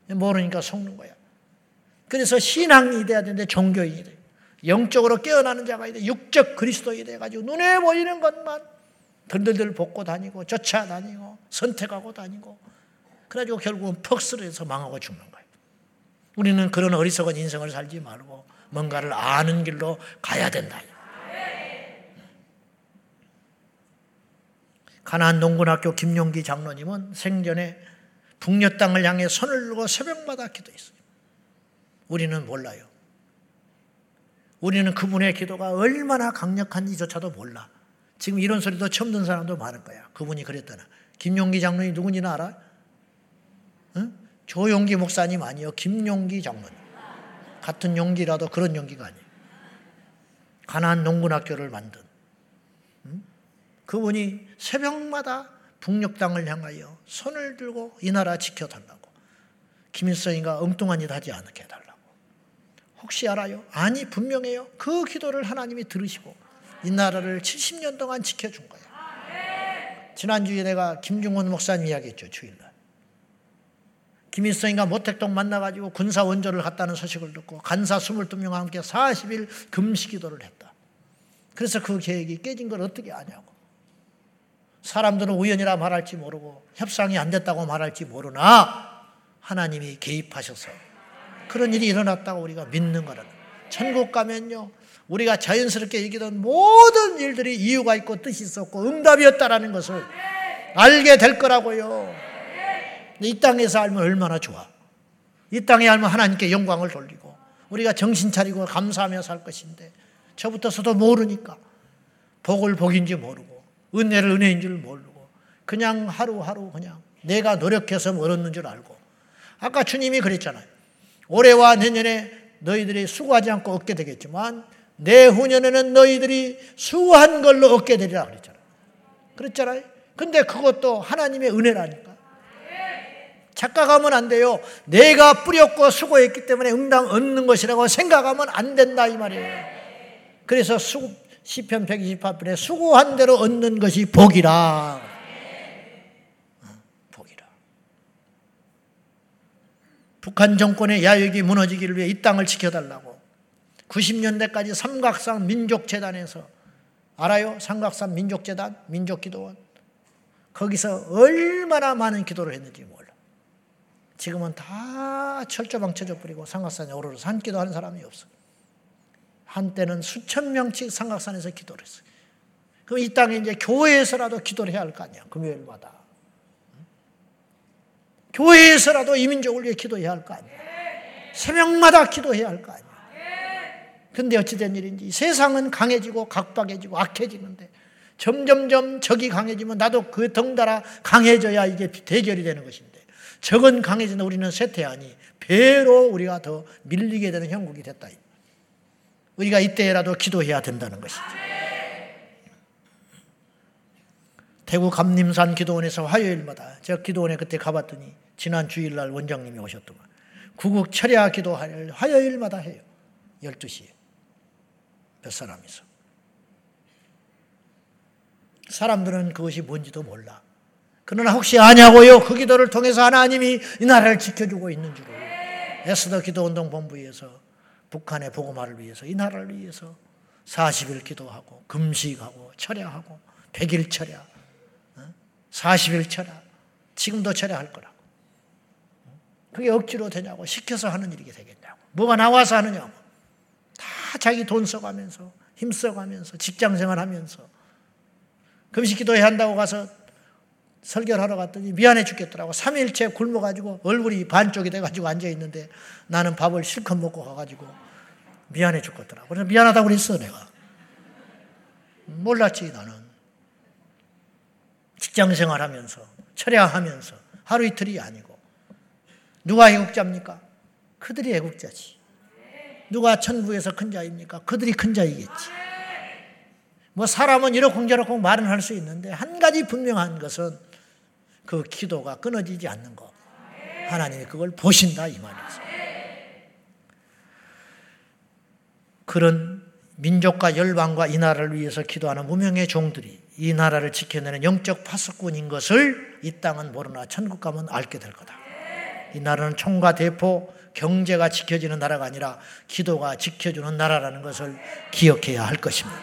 모르니까 속는 거야. 그래서 신앙이 돼야 되는데 종교인이 돼. 영적으로 깨어나는 자가 돼. 육적 그리스도인이 돼가지고 눈에 보이는 것만 들들들 벗고 다니고 쫓아다니고 선택하고 다니고 그래가지고 결국은 퍽스에서 망하고 죽는 거예요. 우리는 그런 어리석은 인생을 살지 말고 뭔가를 아는 길로 가야 된다. 가나안 농군학교 김용기 장로님은 생전에 북녘 땅을 향해 손을 들고 새벽마다 기도했어요. 우리는 몰라요. 우리는 그분의 기도가 얼마나 강력한지조차도 몰라. 지금 이런 소리도 처음 듣는 사람도 많을 거야. 그분이 그랬더나. 김용기 장로님 누군지는 알아? 응? 조용기 목사님 아니요. 김용기 장로님. 같은 용기라도 그런 용기가 아니에요. 가나안 농군학교를 만든 그분이 새벽마다 북녘 땅을 향하여 손을 들고 이 나라 지켜달라고 김일성이가 엉뚱한 짓 하지 않게 해달라고 혹시 알아요? 아니 분명해요. 그 기도를 하나님이 들으시고 이 나라를 70년 동안 지켜준 거예요. 지난주에 내가 김중원 목사님 이야기했죠. 주일날. 김일성이가 모택동 만나가지고 군사 원조를 갔다는 소식을 듣고 간사 22명과 함께 40일 금식 기도를 했다. 그래서 그 계획이 깨진 걸 어떻게 아냐고. 사람들은 우연이라 말할지 모르고 협상이 안 됐다고 말할지 모르나 하나님이 개입하셔서 그런 일이 일어났다고 우리가 믿는 거라는 천국 가면요 우리가 자연스럽게 얘기던 모든 일들이 이유가 있고 뜻이 있었고 응답이었다라는 것을 알게 될 거라고요. 이 땅에서 알면 얼마나 좋아. 이 땅에 알면 하나님께 영광을 돌리고 우리가 정신 차리고 감사하며 살 것인데 저부터서도 모르니까 복을 복인지 모르고 은혜를 은혜인 줄 모르고 그냥 하루하루 그냥 내가 노력해서 얻었는 줄 알고 아까 주님이 그랬잖아요. 올해와 내년에 너희들이 수고하지 않고 얻게 되겠지만 내 후년에는 너희들이 수고한 걸로 얻게 되리라 그랬잖아요. 그랬잖아요. 근데 그것도 하나님의 은혜라니까. 착각하면 안 돼요. 내가 뿌렸고 수고했기 때문에 응당 얻는 것이라고 생각하면 안 된다 이 말이에요. 그래서 수, 시편 128편에 수고한 대로 얻는 것이 복이라. 어, 복이라. 북한 정권의 야욕이 무너지기를 위해 이 땅을 지켜달라고 90년대까지 삼각산 민족재단에서 알아요? 삼각산 민족재단, 민족기도원. 거기서 얼마나 많은 기도를 했는지 몰라. 지금은 다 철조망쳐져 버리고 삼각산에 오르러 산기도 하는 사람이 없어. 한때는 수천 명씩 삼각산에서 기도를 했어요. 그럼 이 땅에 이제 교회에서라도 기도를 해야 할 거 아니야. 금요일마다. 교회에서라도 이민족을 위해 기도해야 할 거 아니야. 새벽마다 기도해야 할 거 아니야. 근데 어찌된 일인지 세상은 강해지고 각박해지고 악해지는데 점점점 적이 강해지면 나도 그 덩달아 강해져야 이게 대결이 되는 것인데 적은 강해지는 우리는 쇠퇴하니 배로 우리가 더 밀리게 되는 형국이 됐다. 우리가 이때라도 기도해야 된다는 것이죠. 대구 감림산 기도원에서 화요일마다 제가 기도원에 그때 가봤더니 지난 주일날 원장님이 오셨더만 구국 철야 기도 화요일마다 해요. 12시에. 몇 사람이서. 사람들은 그것이 뭔지도 몰라. 그러나 혹시 아냐고요? 그 기도를 통해서 하나님이 이 나라를 지켜주고 있는 줄을. 에스더 기도운동 본부에서 북한의 복음화를 위해서 이 나라를 위해서 40일 기도하고 금식하고 철야하고 100일 철야 40일 철야 지금도 철야할 거라고 그게 억지로 되냐고 시켜서 하는 일이 되겠냐고 뭐가 나와서 하느냐고 다 자기 돈 써가면서 힘 써가면서 직장 생활 하면서 금식 기도해야 한다고 가서 설교를 하러 갔더니 미안해 죽겠더라고. 3일째 굶어가지고 얼굴이 반쪽이 돼가지고 앉아있는데 나는 밥을 실컷 먹고 가가지고 미안해 죽겠더라고. 그래서 미안하다고 그랬어, 내가. 몰랐지, 나는. 직장 생활하면서, 철야하면서, 하루 이틀이 아니고. 누가 애국자입니까? 그들이 애국자지. 누가 천국에서 큰 자입니까? 그들이 큰 자이겠지. 뭐 사람은 이러쿵저러쿵 말은 할 수 있는데 한 가지 분명한 것은 그 기도가 끊어지지 않는 것. 하나님이 그걸 보신다 이 말이죠. 그런 민족과 열방과 이 나라를 위해서 기도하는 무명의 종들이 이 나라를 지켜내는 영적 파수꾼인 것을 이 땅은 모르나 천국 가면 알게 될 거다. 이 나라는 총과 대포, 경제가 지켜지는 나라가 아니라 기도가 지켜주는 나라라는 것을 기억해야 할 것입니다.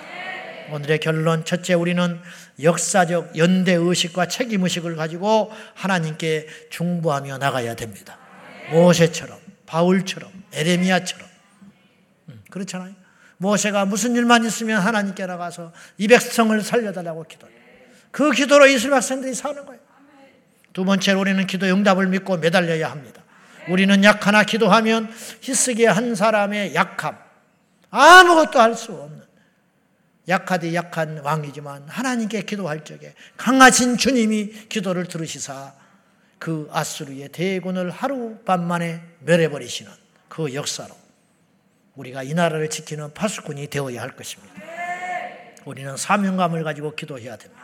오늘의 결론 첫째 우리는 역사적 연대 의식과 책임 의식을 가지고 하나님께 중보하며 나가야 됩니다. 모세처럼 바울처럼 에레미야처럼 음, 그렇잖아요. 모세가 무슨 일만 있으면 하나님께 나가서 이 백성을 살려달라고 기도해요. 그 기도로 이스라엘 백성들이 사는 거예요. 두 번째로 우리는 기도 응답을 믿고 매달려야 합니다. 우리는 약하나 기도하면 히스기의 한 사람의 약함, 아무것도 할 수 없는 약하디 약한 왕이지만 하나님께 기도할 적에 강하신 주님이 기도를 들으시사 그 아수르의 대군을 하루 밤만에 멸해버리시는 그 역사로 우리가 이 나라를 지키는 파수꾼이 되어야 할 것입니다. 우리는 사명감을 가지고 기도해야 됩니다.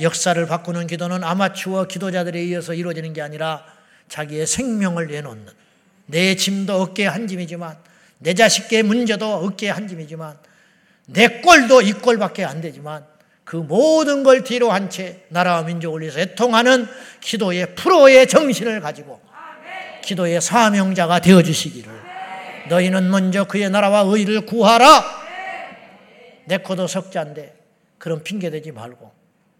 역사를 바꾸는 기도는 아마추어 기도자들에 의해서 이루어지는 게 아니라 자기의 생명을 내놓는 내 짐도 어깨에 한 짐이지만 내 자식의 문제도 어깨에 한 짐이지만 내 꼴도 이 꼴밖에 안 되지만 그 모든 걸 뒤로 한 채 나라와 민족을 위해서 애통하는 기도의 프로의 정신을 가지고 기도의 사명자가 되어 주시기를. 너희는 먼저 그의 나라와 의를 구하라. 내 코도 석자인데 그런 핑계 대지 말고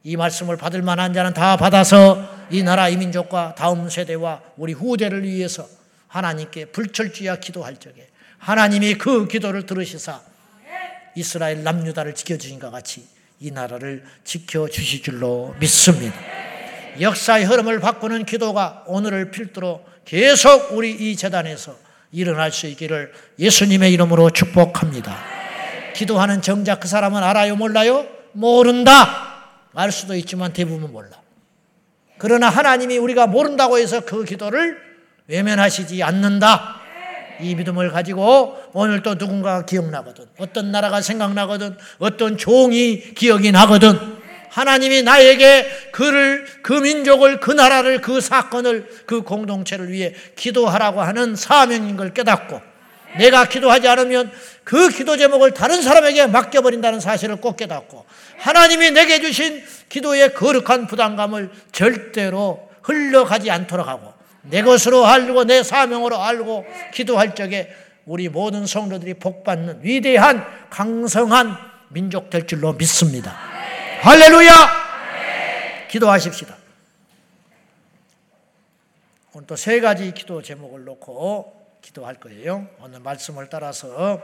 이 말씀을 받을 만한 자는 다 받아서 이 나라 이 민족과 다음 세대와 우리 후대를 위해서 하나님께 불철주야 기도할 적에 하나님이 그 기도를 들으시사 이스라엘 남유다를 지켜주신 것 같이 이 나라를 지켜주실 줄로 믿습니다. 역사의 흐름을 바꾸는 기도가 오늘을 필두로 계속 우리 이 재단에서 일어날 수 있기를 예수님의 이름으로 축복합니다. 기도하는 정작 그 사람은 알아요, 몰라요? 모른다. 알 수도 있지만 대부분 몰라. 그러나 하나님이 우리가 모른다고 해서 그 기도를 외면하시지 않는다. 이 믿음을 가지고 오늘 또 누군가가 기억나거든. 어떤 나라가 생각나거든. 어떤 종이 기억이 나거든. 하나님이 나에게 그를, 그 민족을, 그 나라를, 그 사건을, 그 공동체를 위해 기도하라고 하는 사명인 걸 깨닫고 내가 기도하지 않으면 그 기도 제목을 다른 사람에게 맡겨버린다는 사실을 꼭 깨닫고 하나님이 내게 주신 기도의 거룩한 부담감을 절대로 흘러가지 않도록 하고 내 것으로 알고 내 사명으로 알고 기도할 적에 우리 모든 성도들이 복받는 위대한 강성한 민족 될 줄로 믿습니다. 할렐루야! 기도하십시다. 오늘 또 세 가지 기도 제목을 놓고 기도할 거예요. 오늘 말씀을 따라서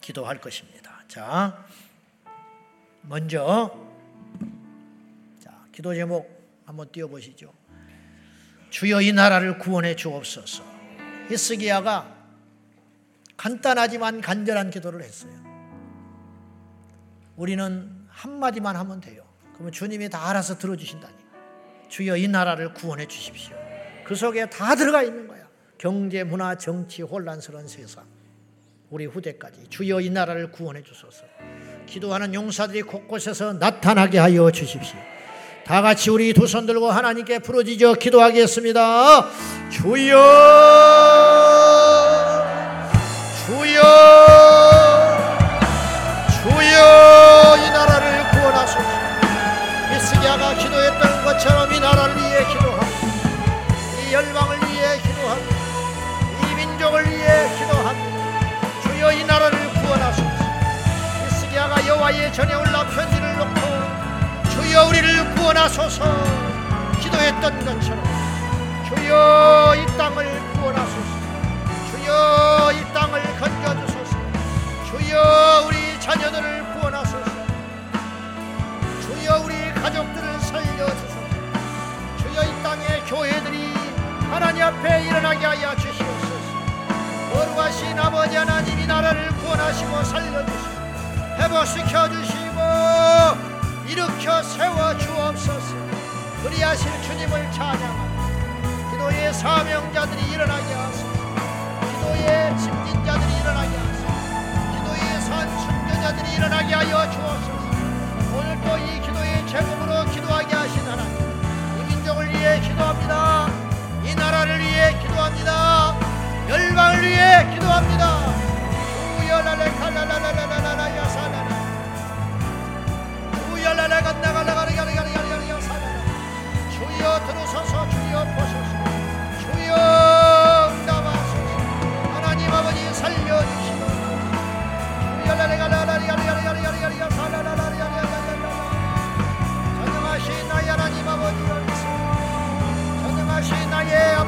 기도할 것입니다. 자, 먼저 자, 기도 제목 한번 띄워 보시죠. 주여 이 나라를 구원해 주옵소서. 히스기야가 간단하지만 간절한 기도를 했어요. 우리는 한마디만 하면 돼요. 그러면 주님이 다 알아서 들어주신다니. 주여 이 나라를 구원해 주십시오. 그 속에 다 들어가 있는 거야. 경제, 문화, 정치, 혼란스러운 세상. 우리 후대까지. 주여 이 나라를 구원해 주소서. 기도하는 용사들이 곳곳에서 나타나게 하여 주십시오. 다 같이 우리 두 손 들고 하나님께 부르짖어 기도하겠습니다. 주여, 주여, 구원하소서. 기도했던 것처럼 주여 이 땅을 구원하소서. 주여 이 땅을 건져주소서. 주여 우리 자녀들을 구원하소서. 주여 우리 가족들을 살려주소서. 주여 이 땅의 교회들이 하나님 앞에 일어나게 하여 주시옵소서. 거룩하신 아버지 하나님이 나라를 구원하시고 살려주시고 회복시켜 주시고 일으켜 세워 주옵소서. 그리하실 주님을 찬양하며 기도의 사명자들이 일어나게 하소서. 기도의 짐진 자들이 일어나게 하소서. 기도의 선순교자들이 일어나게 하여 주옵소서. 오늘도 이 기도의 제목으로 기도하게 하신 하나님 이 민족을 위해 기도합니다. 이 나라를 위해 기도합니다.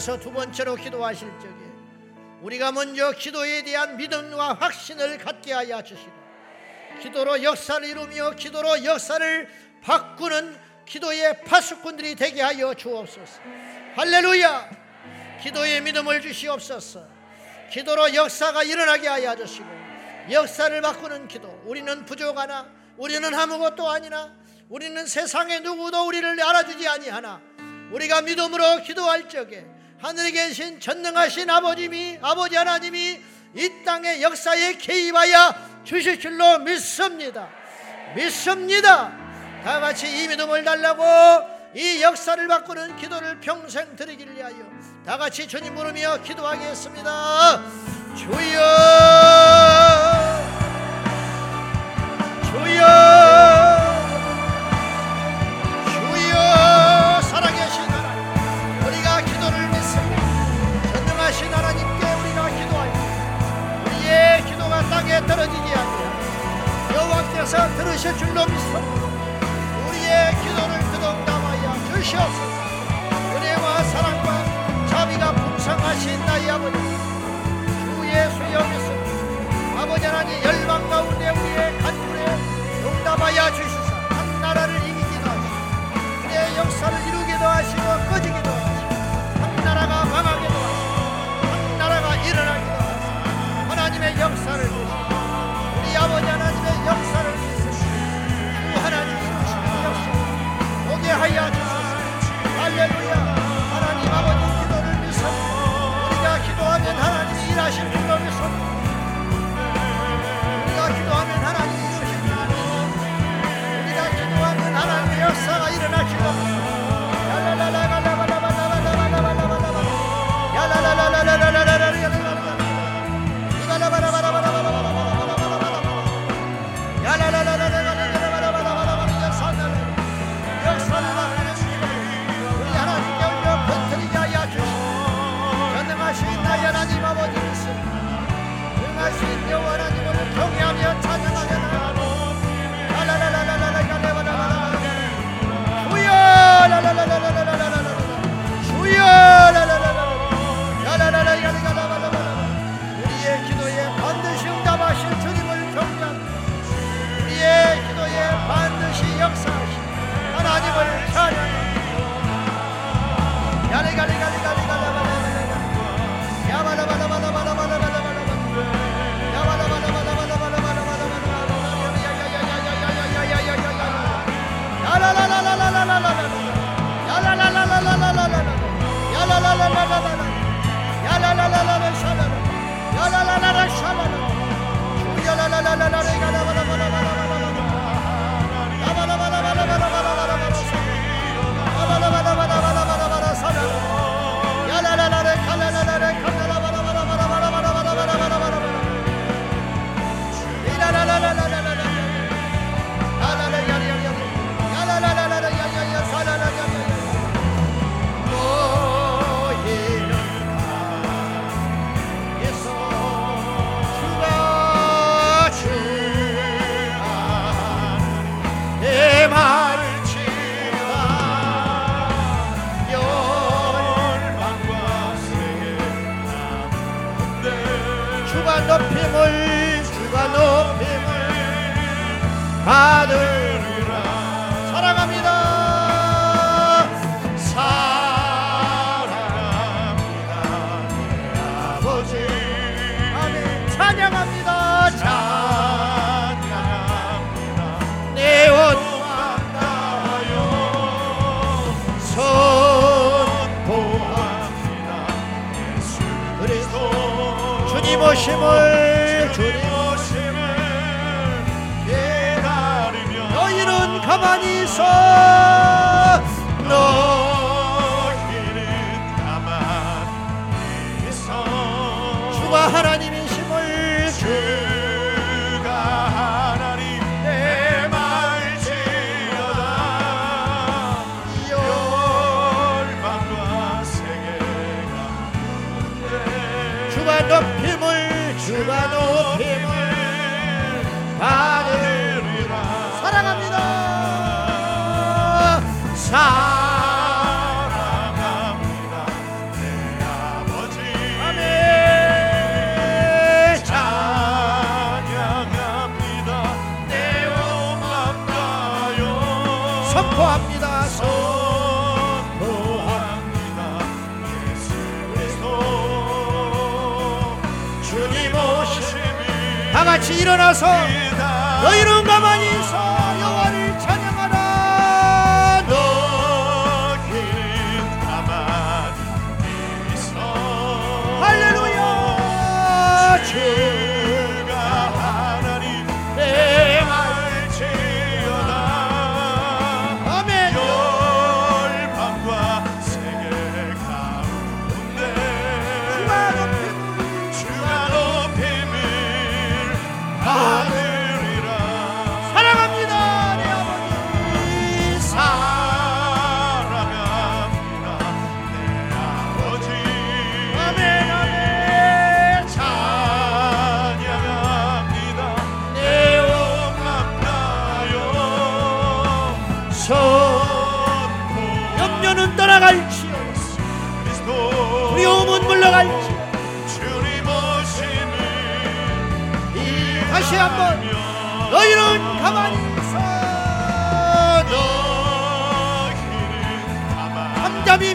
이어서 두 번째로 기도하실 적에 우리가 먼저 기도에 대한 믿음과 확신을 갖게 하여 주시고 기도로 역사를 이루며 기도로 역사를 바꾸는 기도의 파수꾼들이 되게 하여 주옵소서. 할렐루야! 기도의 믿음을 주시옵소서. 기도로 역사가 일어나게 하여 주시고 역사를 바꾸는 기도. 우리는 부족하나 우리는 아무것도 아니나 우리는 세상에 누구도 우리를 알아주지 아니하나 우리가 믿음으로 기도할 적에 하늘에 계신 전능하신 아버님이 아버지 하나님이 이 땅의 역사에 개입하여 주실 줄로 믿습니다. 믿습니다. 다 같이 이 믿음을 달라고 이 역사를 바꾸는 기도를 평생 드리길 위하여 다 같이 주님 부르며 기도하겠습니다. 주여 주여 역사 들으실 줄로 믿습니다. 우리의 기도를 뜨동담하여 주시옵소서. 은혜와 사랑과 자비가 풍성하신 나의 아버지 주 예수여 믿습니다. 아버지 하나님 열방 가운데 우리의 간절에 용담하여 주시사 한 나라를 이기기도 하시고 우리의 역사를 이루기도 하시고 꺼지기도 하시고, 역사를 주시고 하나님 부르심을 역사 오게 하여 주소서 할렐루야. 하나님 아버지 기도를 믿으 우리가 기도하면 하나님 일하십니다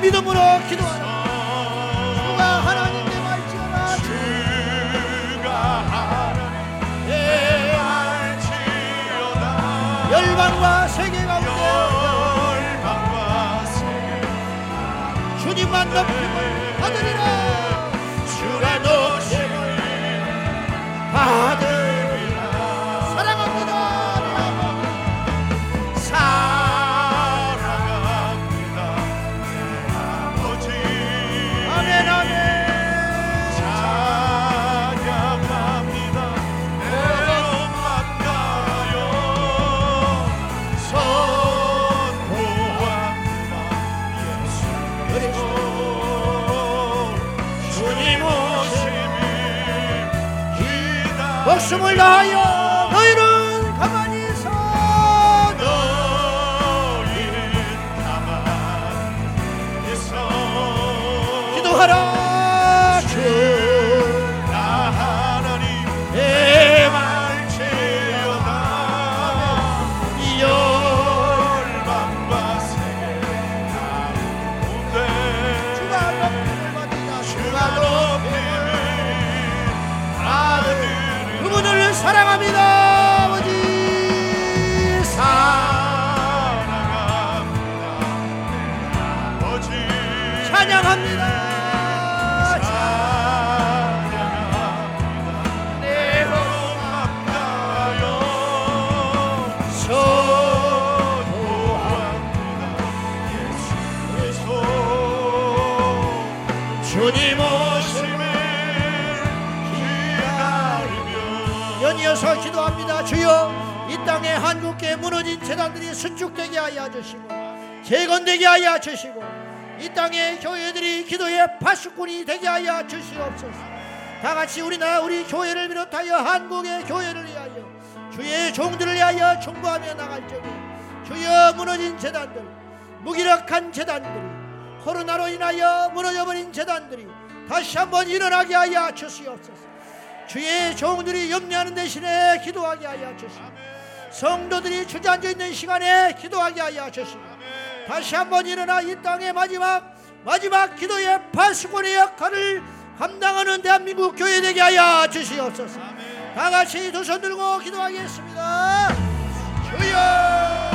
믿음으로 기도하라. 주가 하나님께 말지어라. 주가 하나님 내 할지어다. 열방과 세계 가운데 열방과 세계 주님만 높임을 받으리라 목 재단들이 수축되게 하여 주시고 재건되게 하여 주시고 이 땅의 교회들이 기도의 파수꾼이 되게 하여 주시옵소서. 다 같이 우리나라 우리 교회를 비롯하여 한국의 교회를 위하여 주의 종들을 위하여 충고하며 나갈 적에 주여 무너진 재단들 무기력한 재단들이 코로나로 인하여 무너져버린 재단들이 다시 한번 일어나게 하여 주시옵소서. 주의 종들이 염려하는 대신에 기도하게 하여 주시고 성도들이 주저앉아 있는 시간에 기도하게 하여 주시고 다시 한번 일어나 이 땅의 마지막 마지막 기도의 파수꾼의 역할을 감당하는 대한민국 교회 되게 하여 주시옵소서. 다 같이 두 손 들고 기도하겠습니다. 주여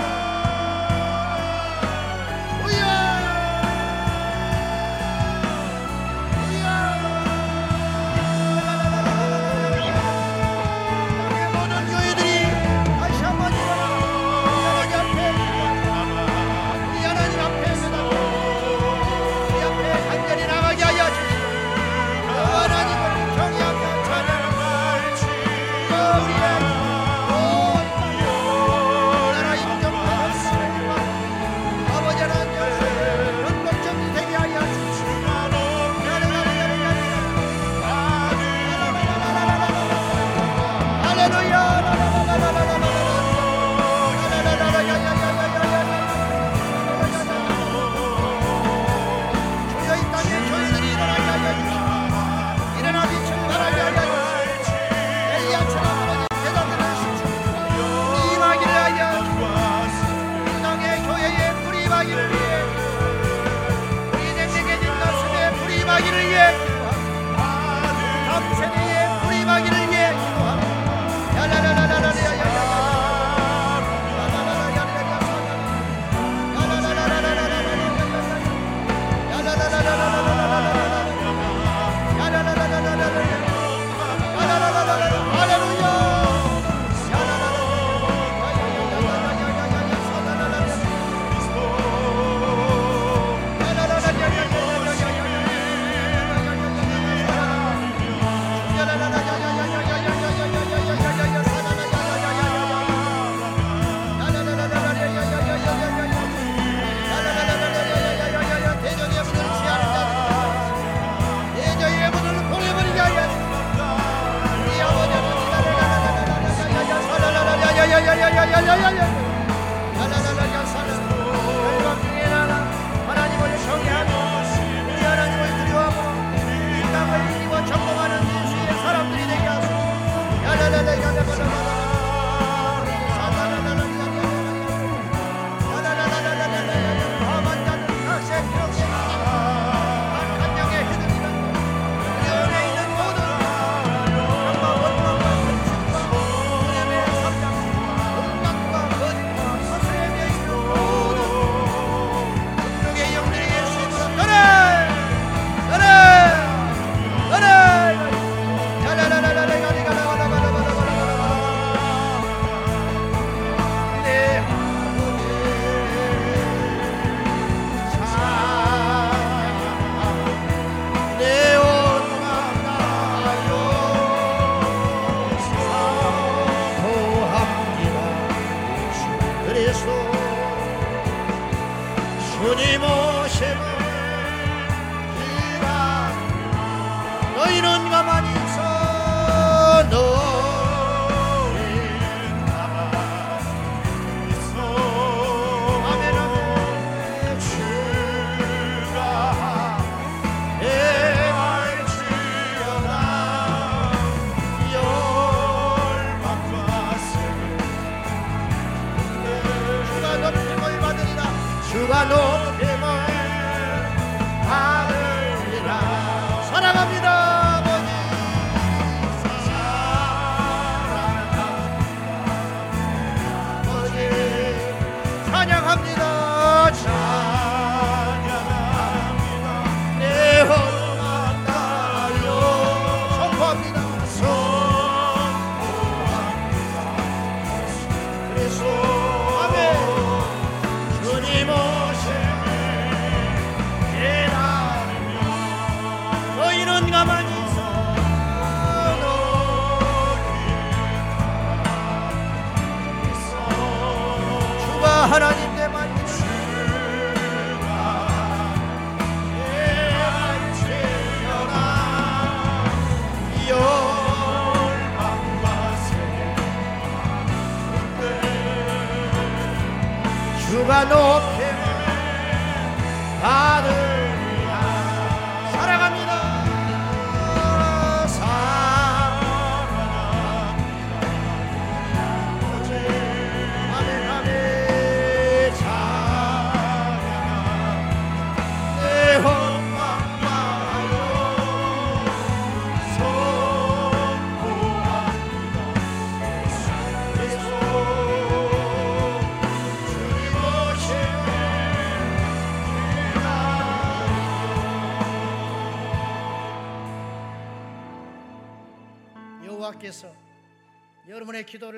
오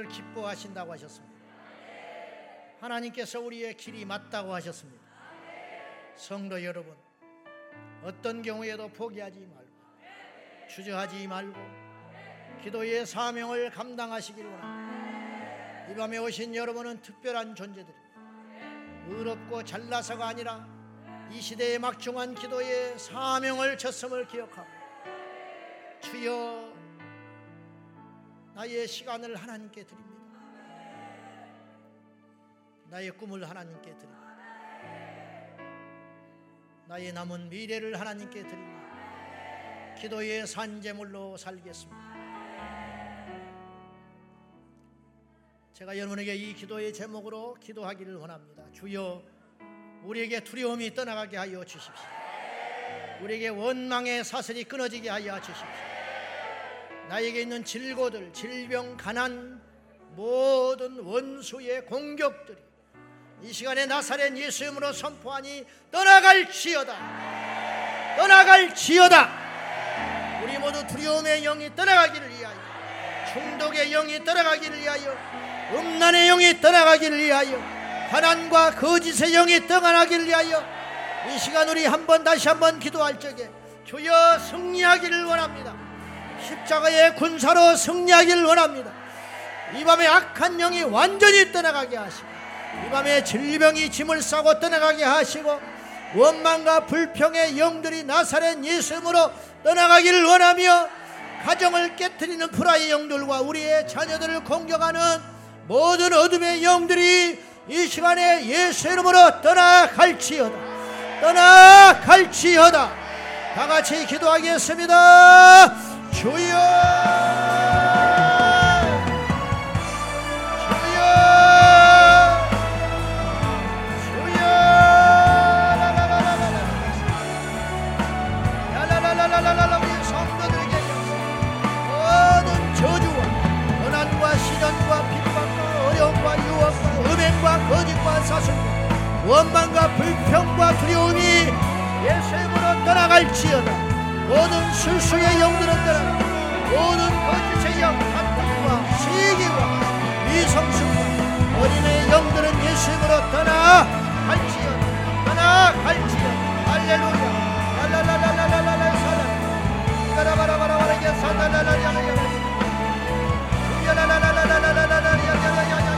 기도를 기뻐하신다고 하셨습니다. 하나님께서 우리의 길이 맞다고 하셨습니다. 성도 여러분, 어떤 경우에도 포기하지 말고 주저하지 말고 기도의 사명을 감당하시길 원합니다. 이 밤에 오신 여러분은 특별한 존재들입니다. 의롭고 잘나서가 아니라 이 시대의 막중한 기도의 사명을 졌음을 기억하고 주여 나의 시간을 하나님께 드립니다. 나의 꿈을 하나님께 드립니다. 나의 남은 미래를 하나님께 드립니다. 기도의 산재물로 살겠습니다. 제가 여러분에게 이 기도의 제목으로 기도하기를 원합니다. 주여, 우리에게 두려움이 떠나가게 하여 주십시오. 우리에게 원망의 사슬이 끊어지게 하여 주십시오. 나에게 있는 질고들, 질병, 가난, 모든 원수의 공격들이 이 시간에 나사렛 예수 이름으로 선포하니 떠나갈지어다. 떠나갈지어다. 우리 모두 두려움의 영이 떠나가기를 위하여 충독의 영이 떠나가기를 위하여 음란의 영이 떠나가기를 위하여 가난과 거짓의 영이 떠나가기를 위하여 이 시간 우리 한번 다시 한번 기도할 적에 주여 승리하기를 원합니다. 십자가의 군사로 승리하길 원합니다. 이 밤에 악한 영이 완전히 떠나가게 하시고 이 밤에 질병이 짐을 싸고 떠나가게 하시고 원망과 불평의 영들이 나사렛 예수님으로 떠나가기를 원하며 가정을 깨뜨리는 불화의 영들과 우리의 자녀들을 공격하는 모든 어둠의 영들이 이 시간에 예수 이름으로 떠나갈지어다. 떠나갈지어다. 다 같이 기도하겠습니다. 주여 주여 주여 나+ 나+ 나+ 나+ 나+ 나+ 나+ 나의 성도들에게 모든 저주와 권한과 시간과 비판과 어려움과 유압과 의 맥과 거짓과 사슬과 원망과 불평과 두려움이 예수님으로 떠나갈지어다. 모든 술수의 영들은 따라. 모든 거짓의 영 감동과 시기와 미성숙과 어린의 영들은 예수님으로 떠나 갈지어 하나 갈지어 할렐루야. 할랄랄랄랄랄랄 사랑 까라바라바라바라게 사다라라야야야 주야라라라라라라라야야야야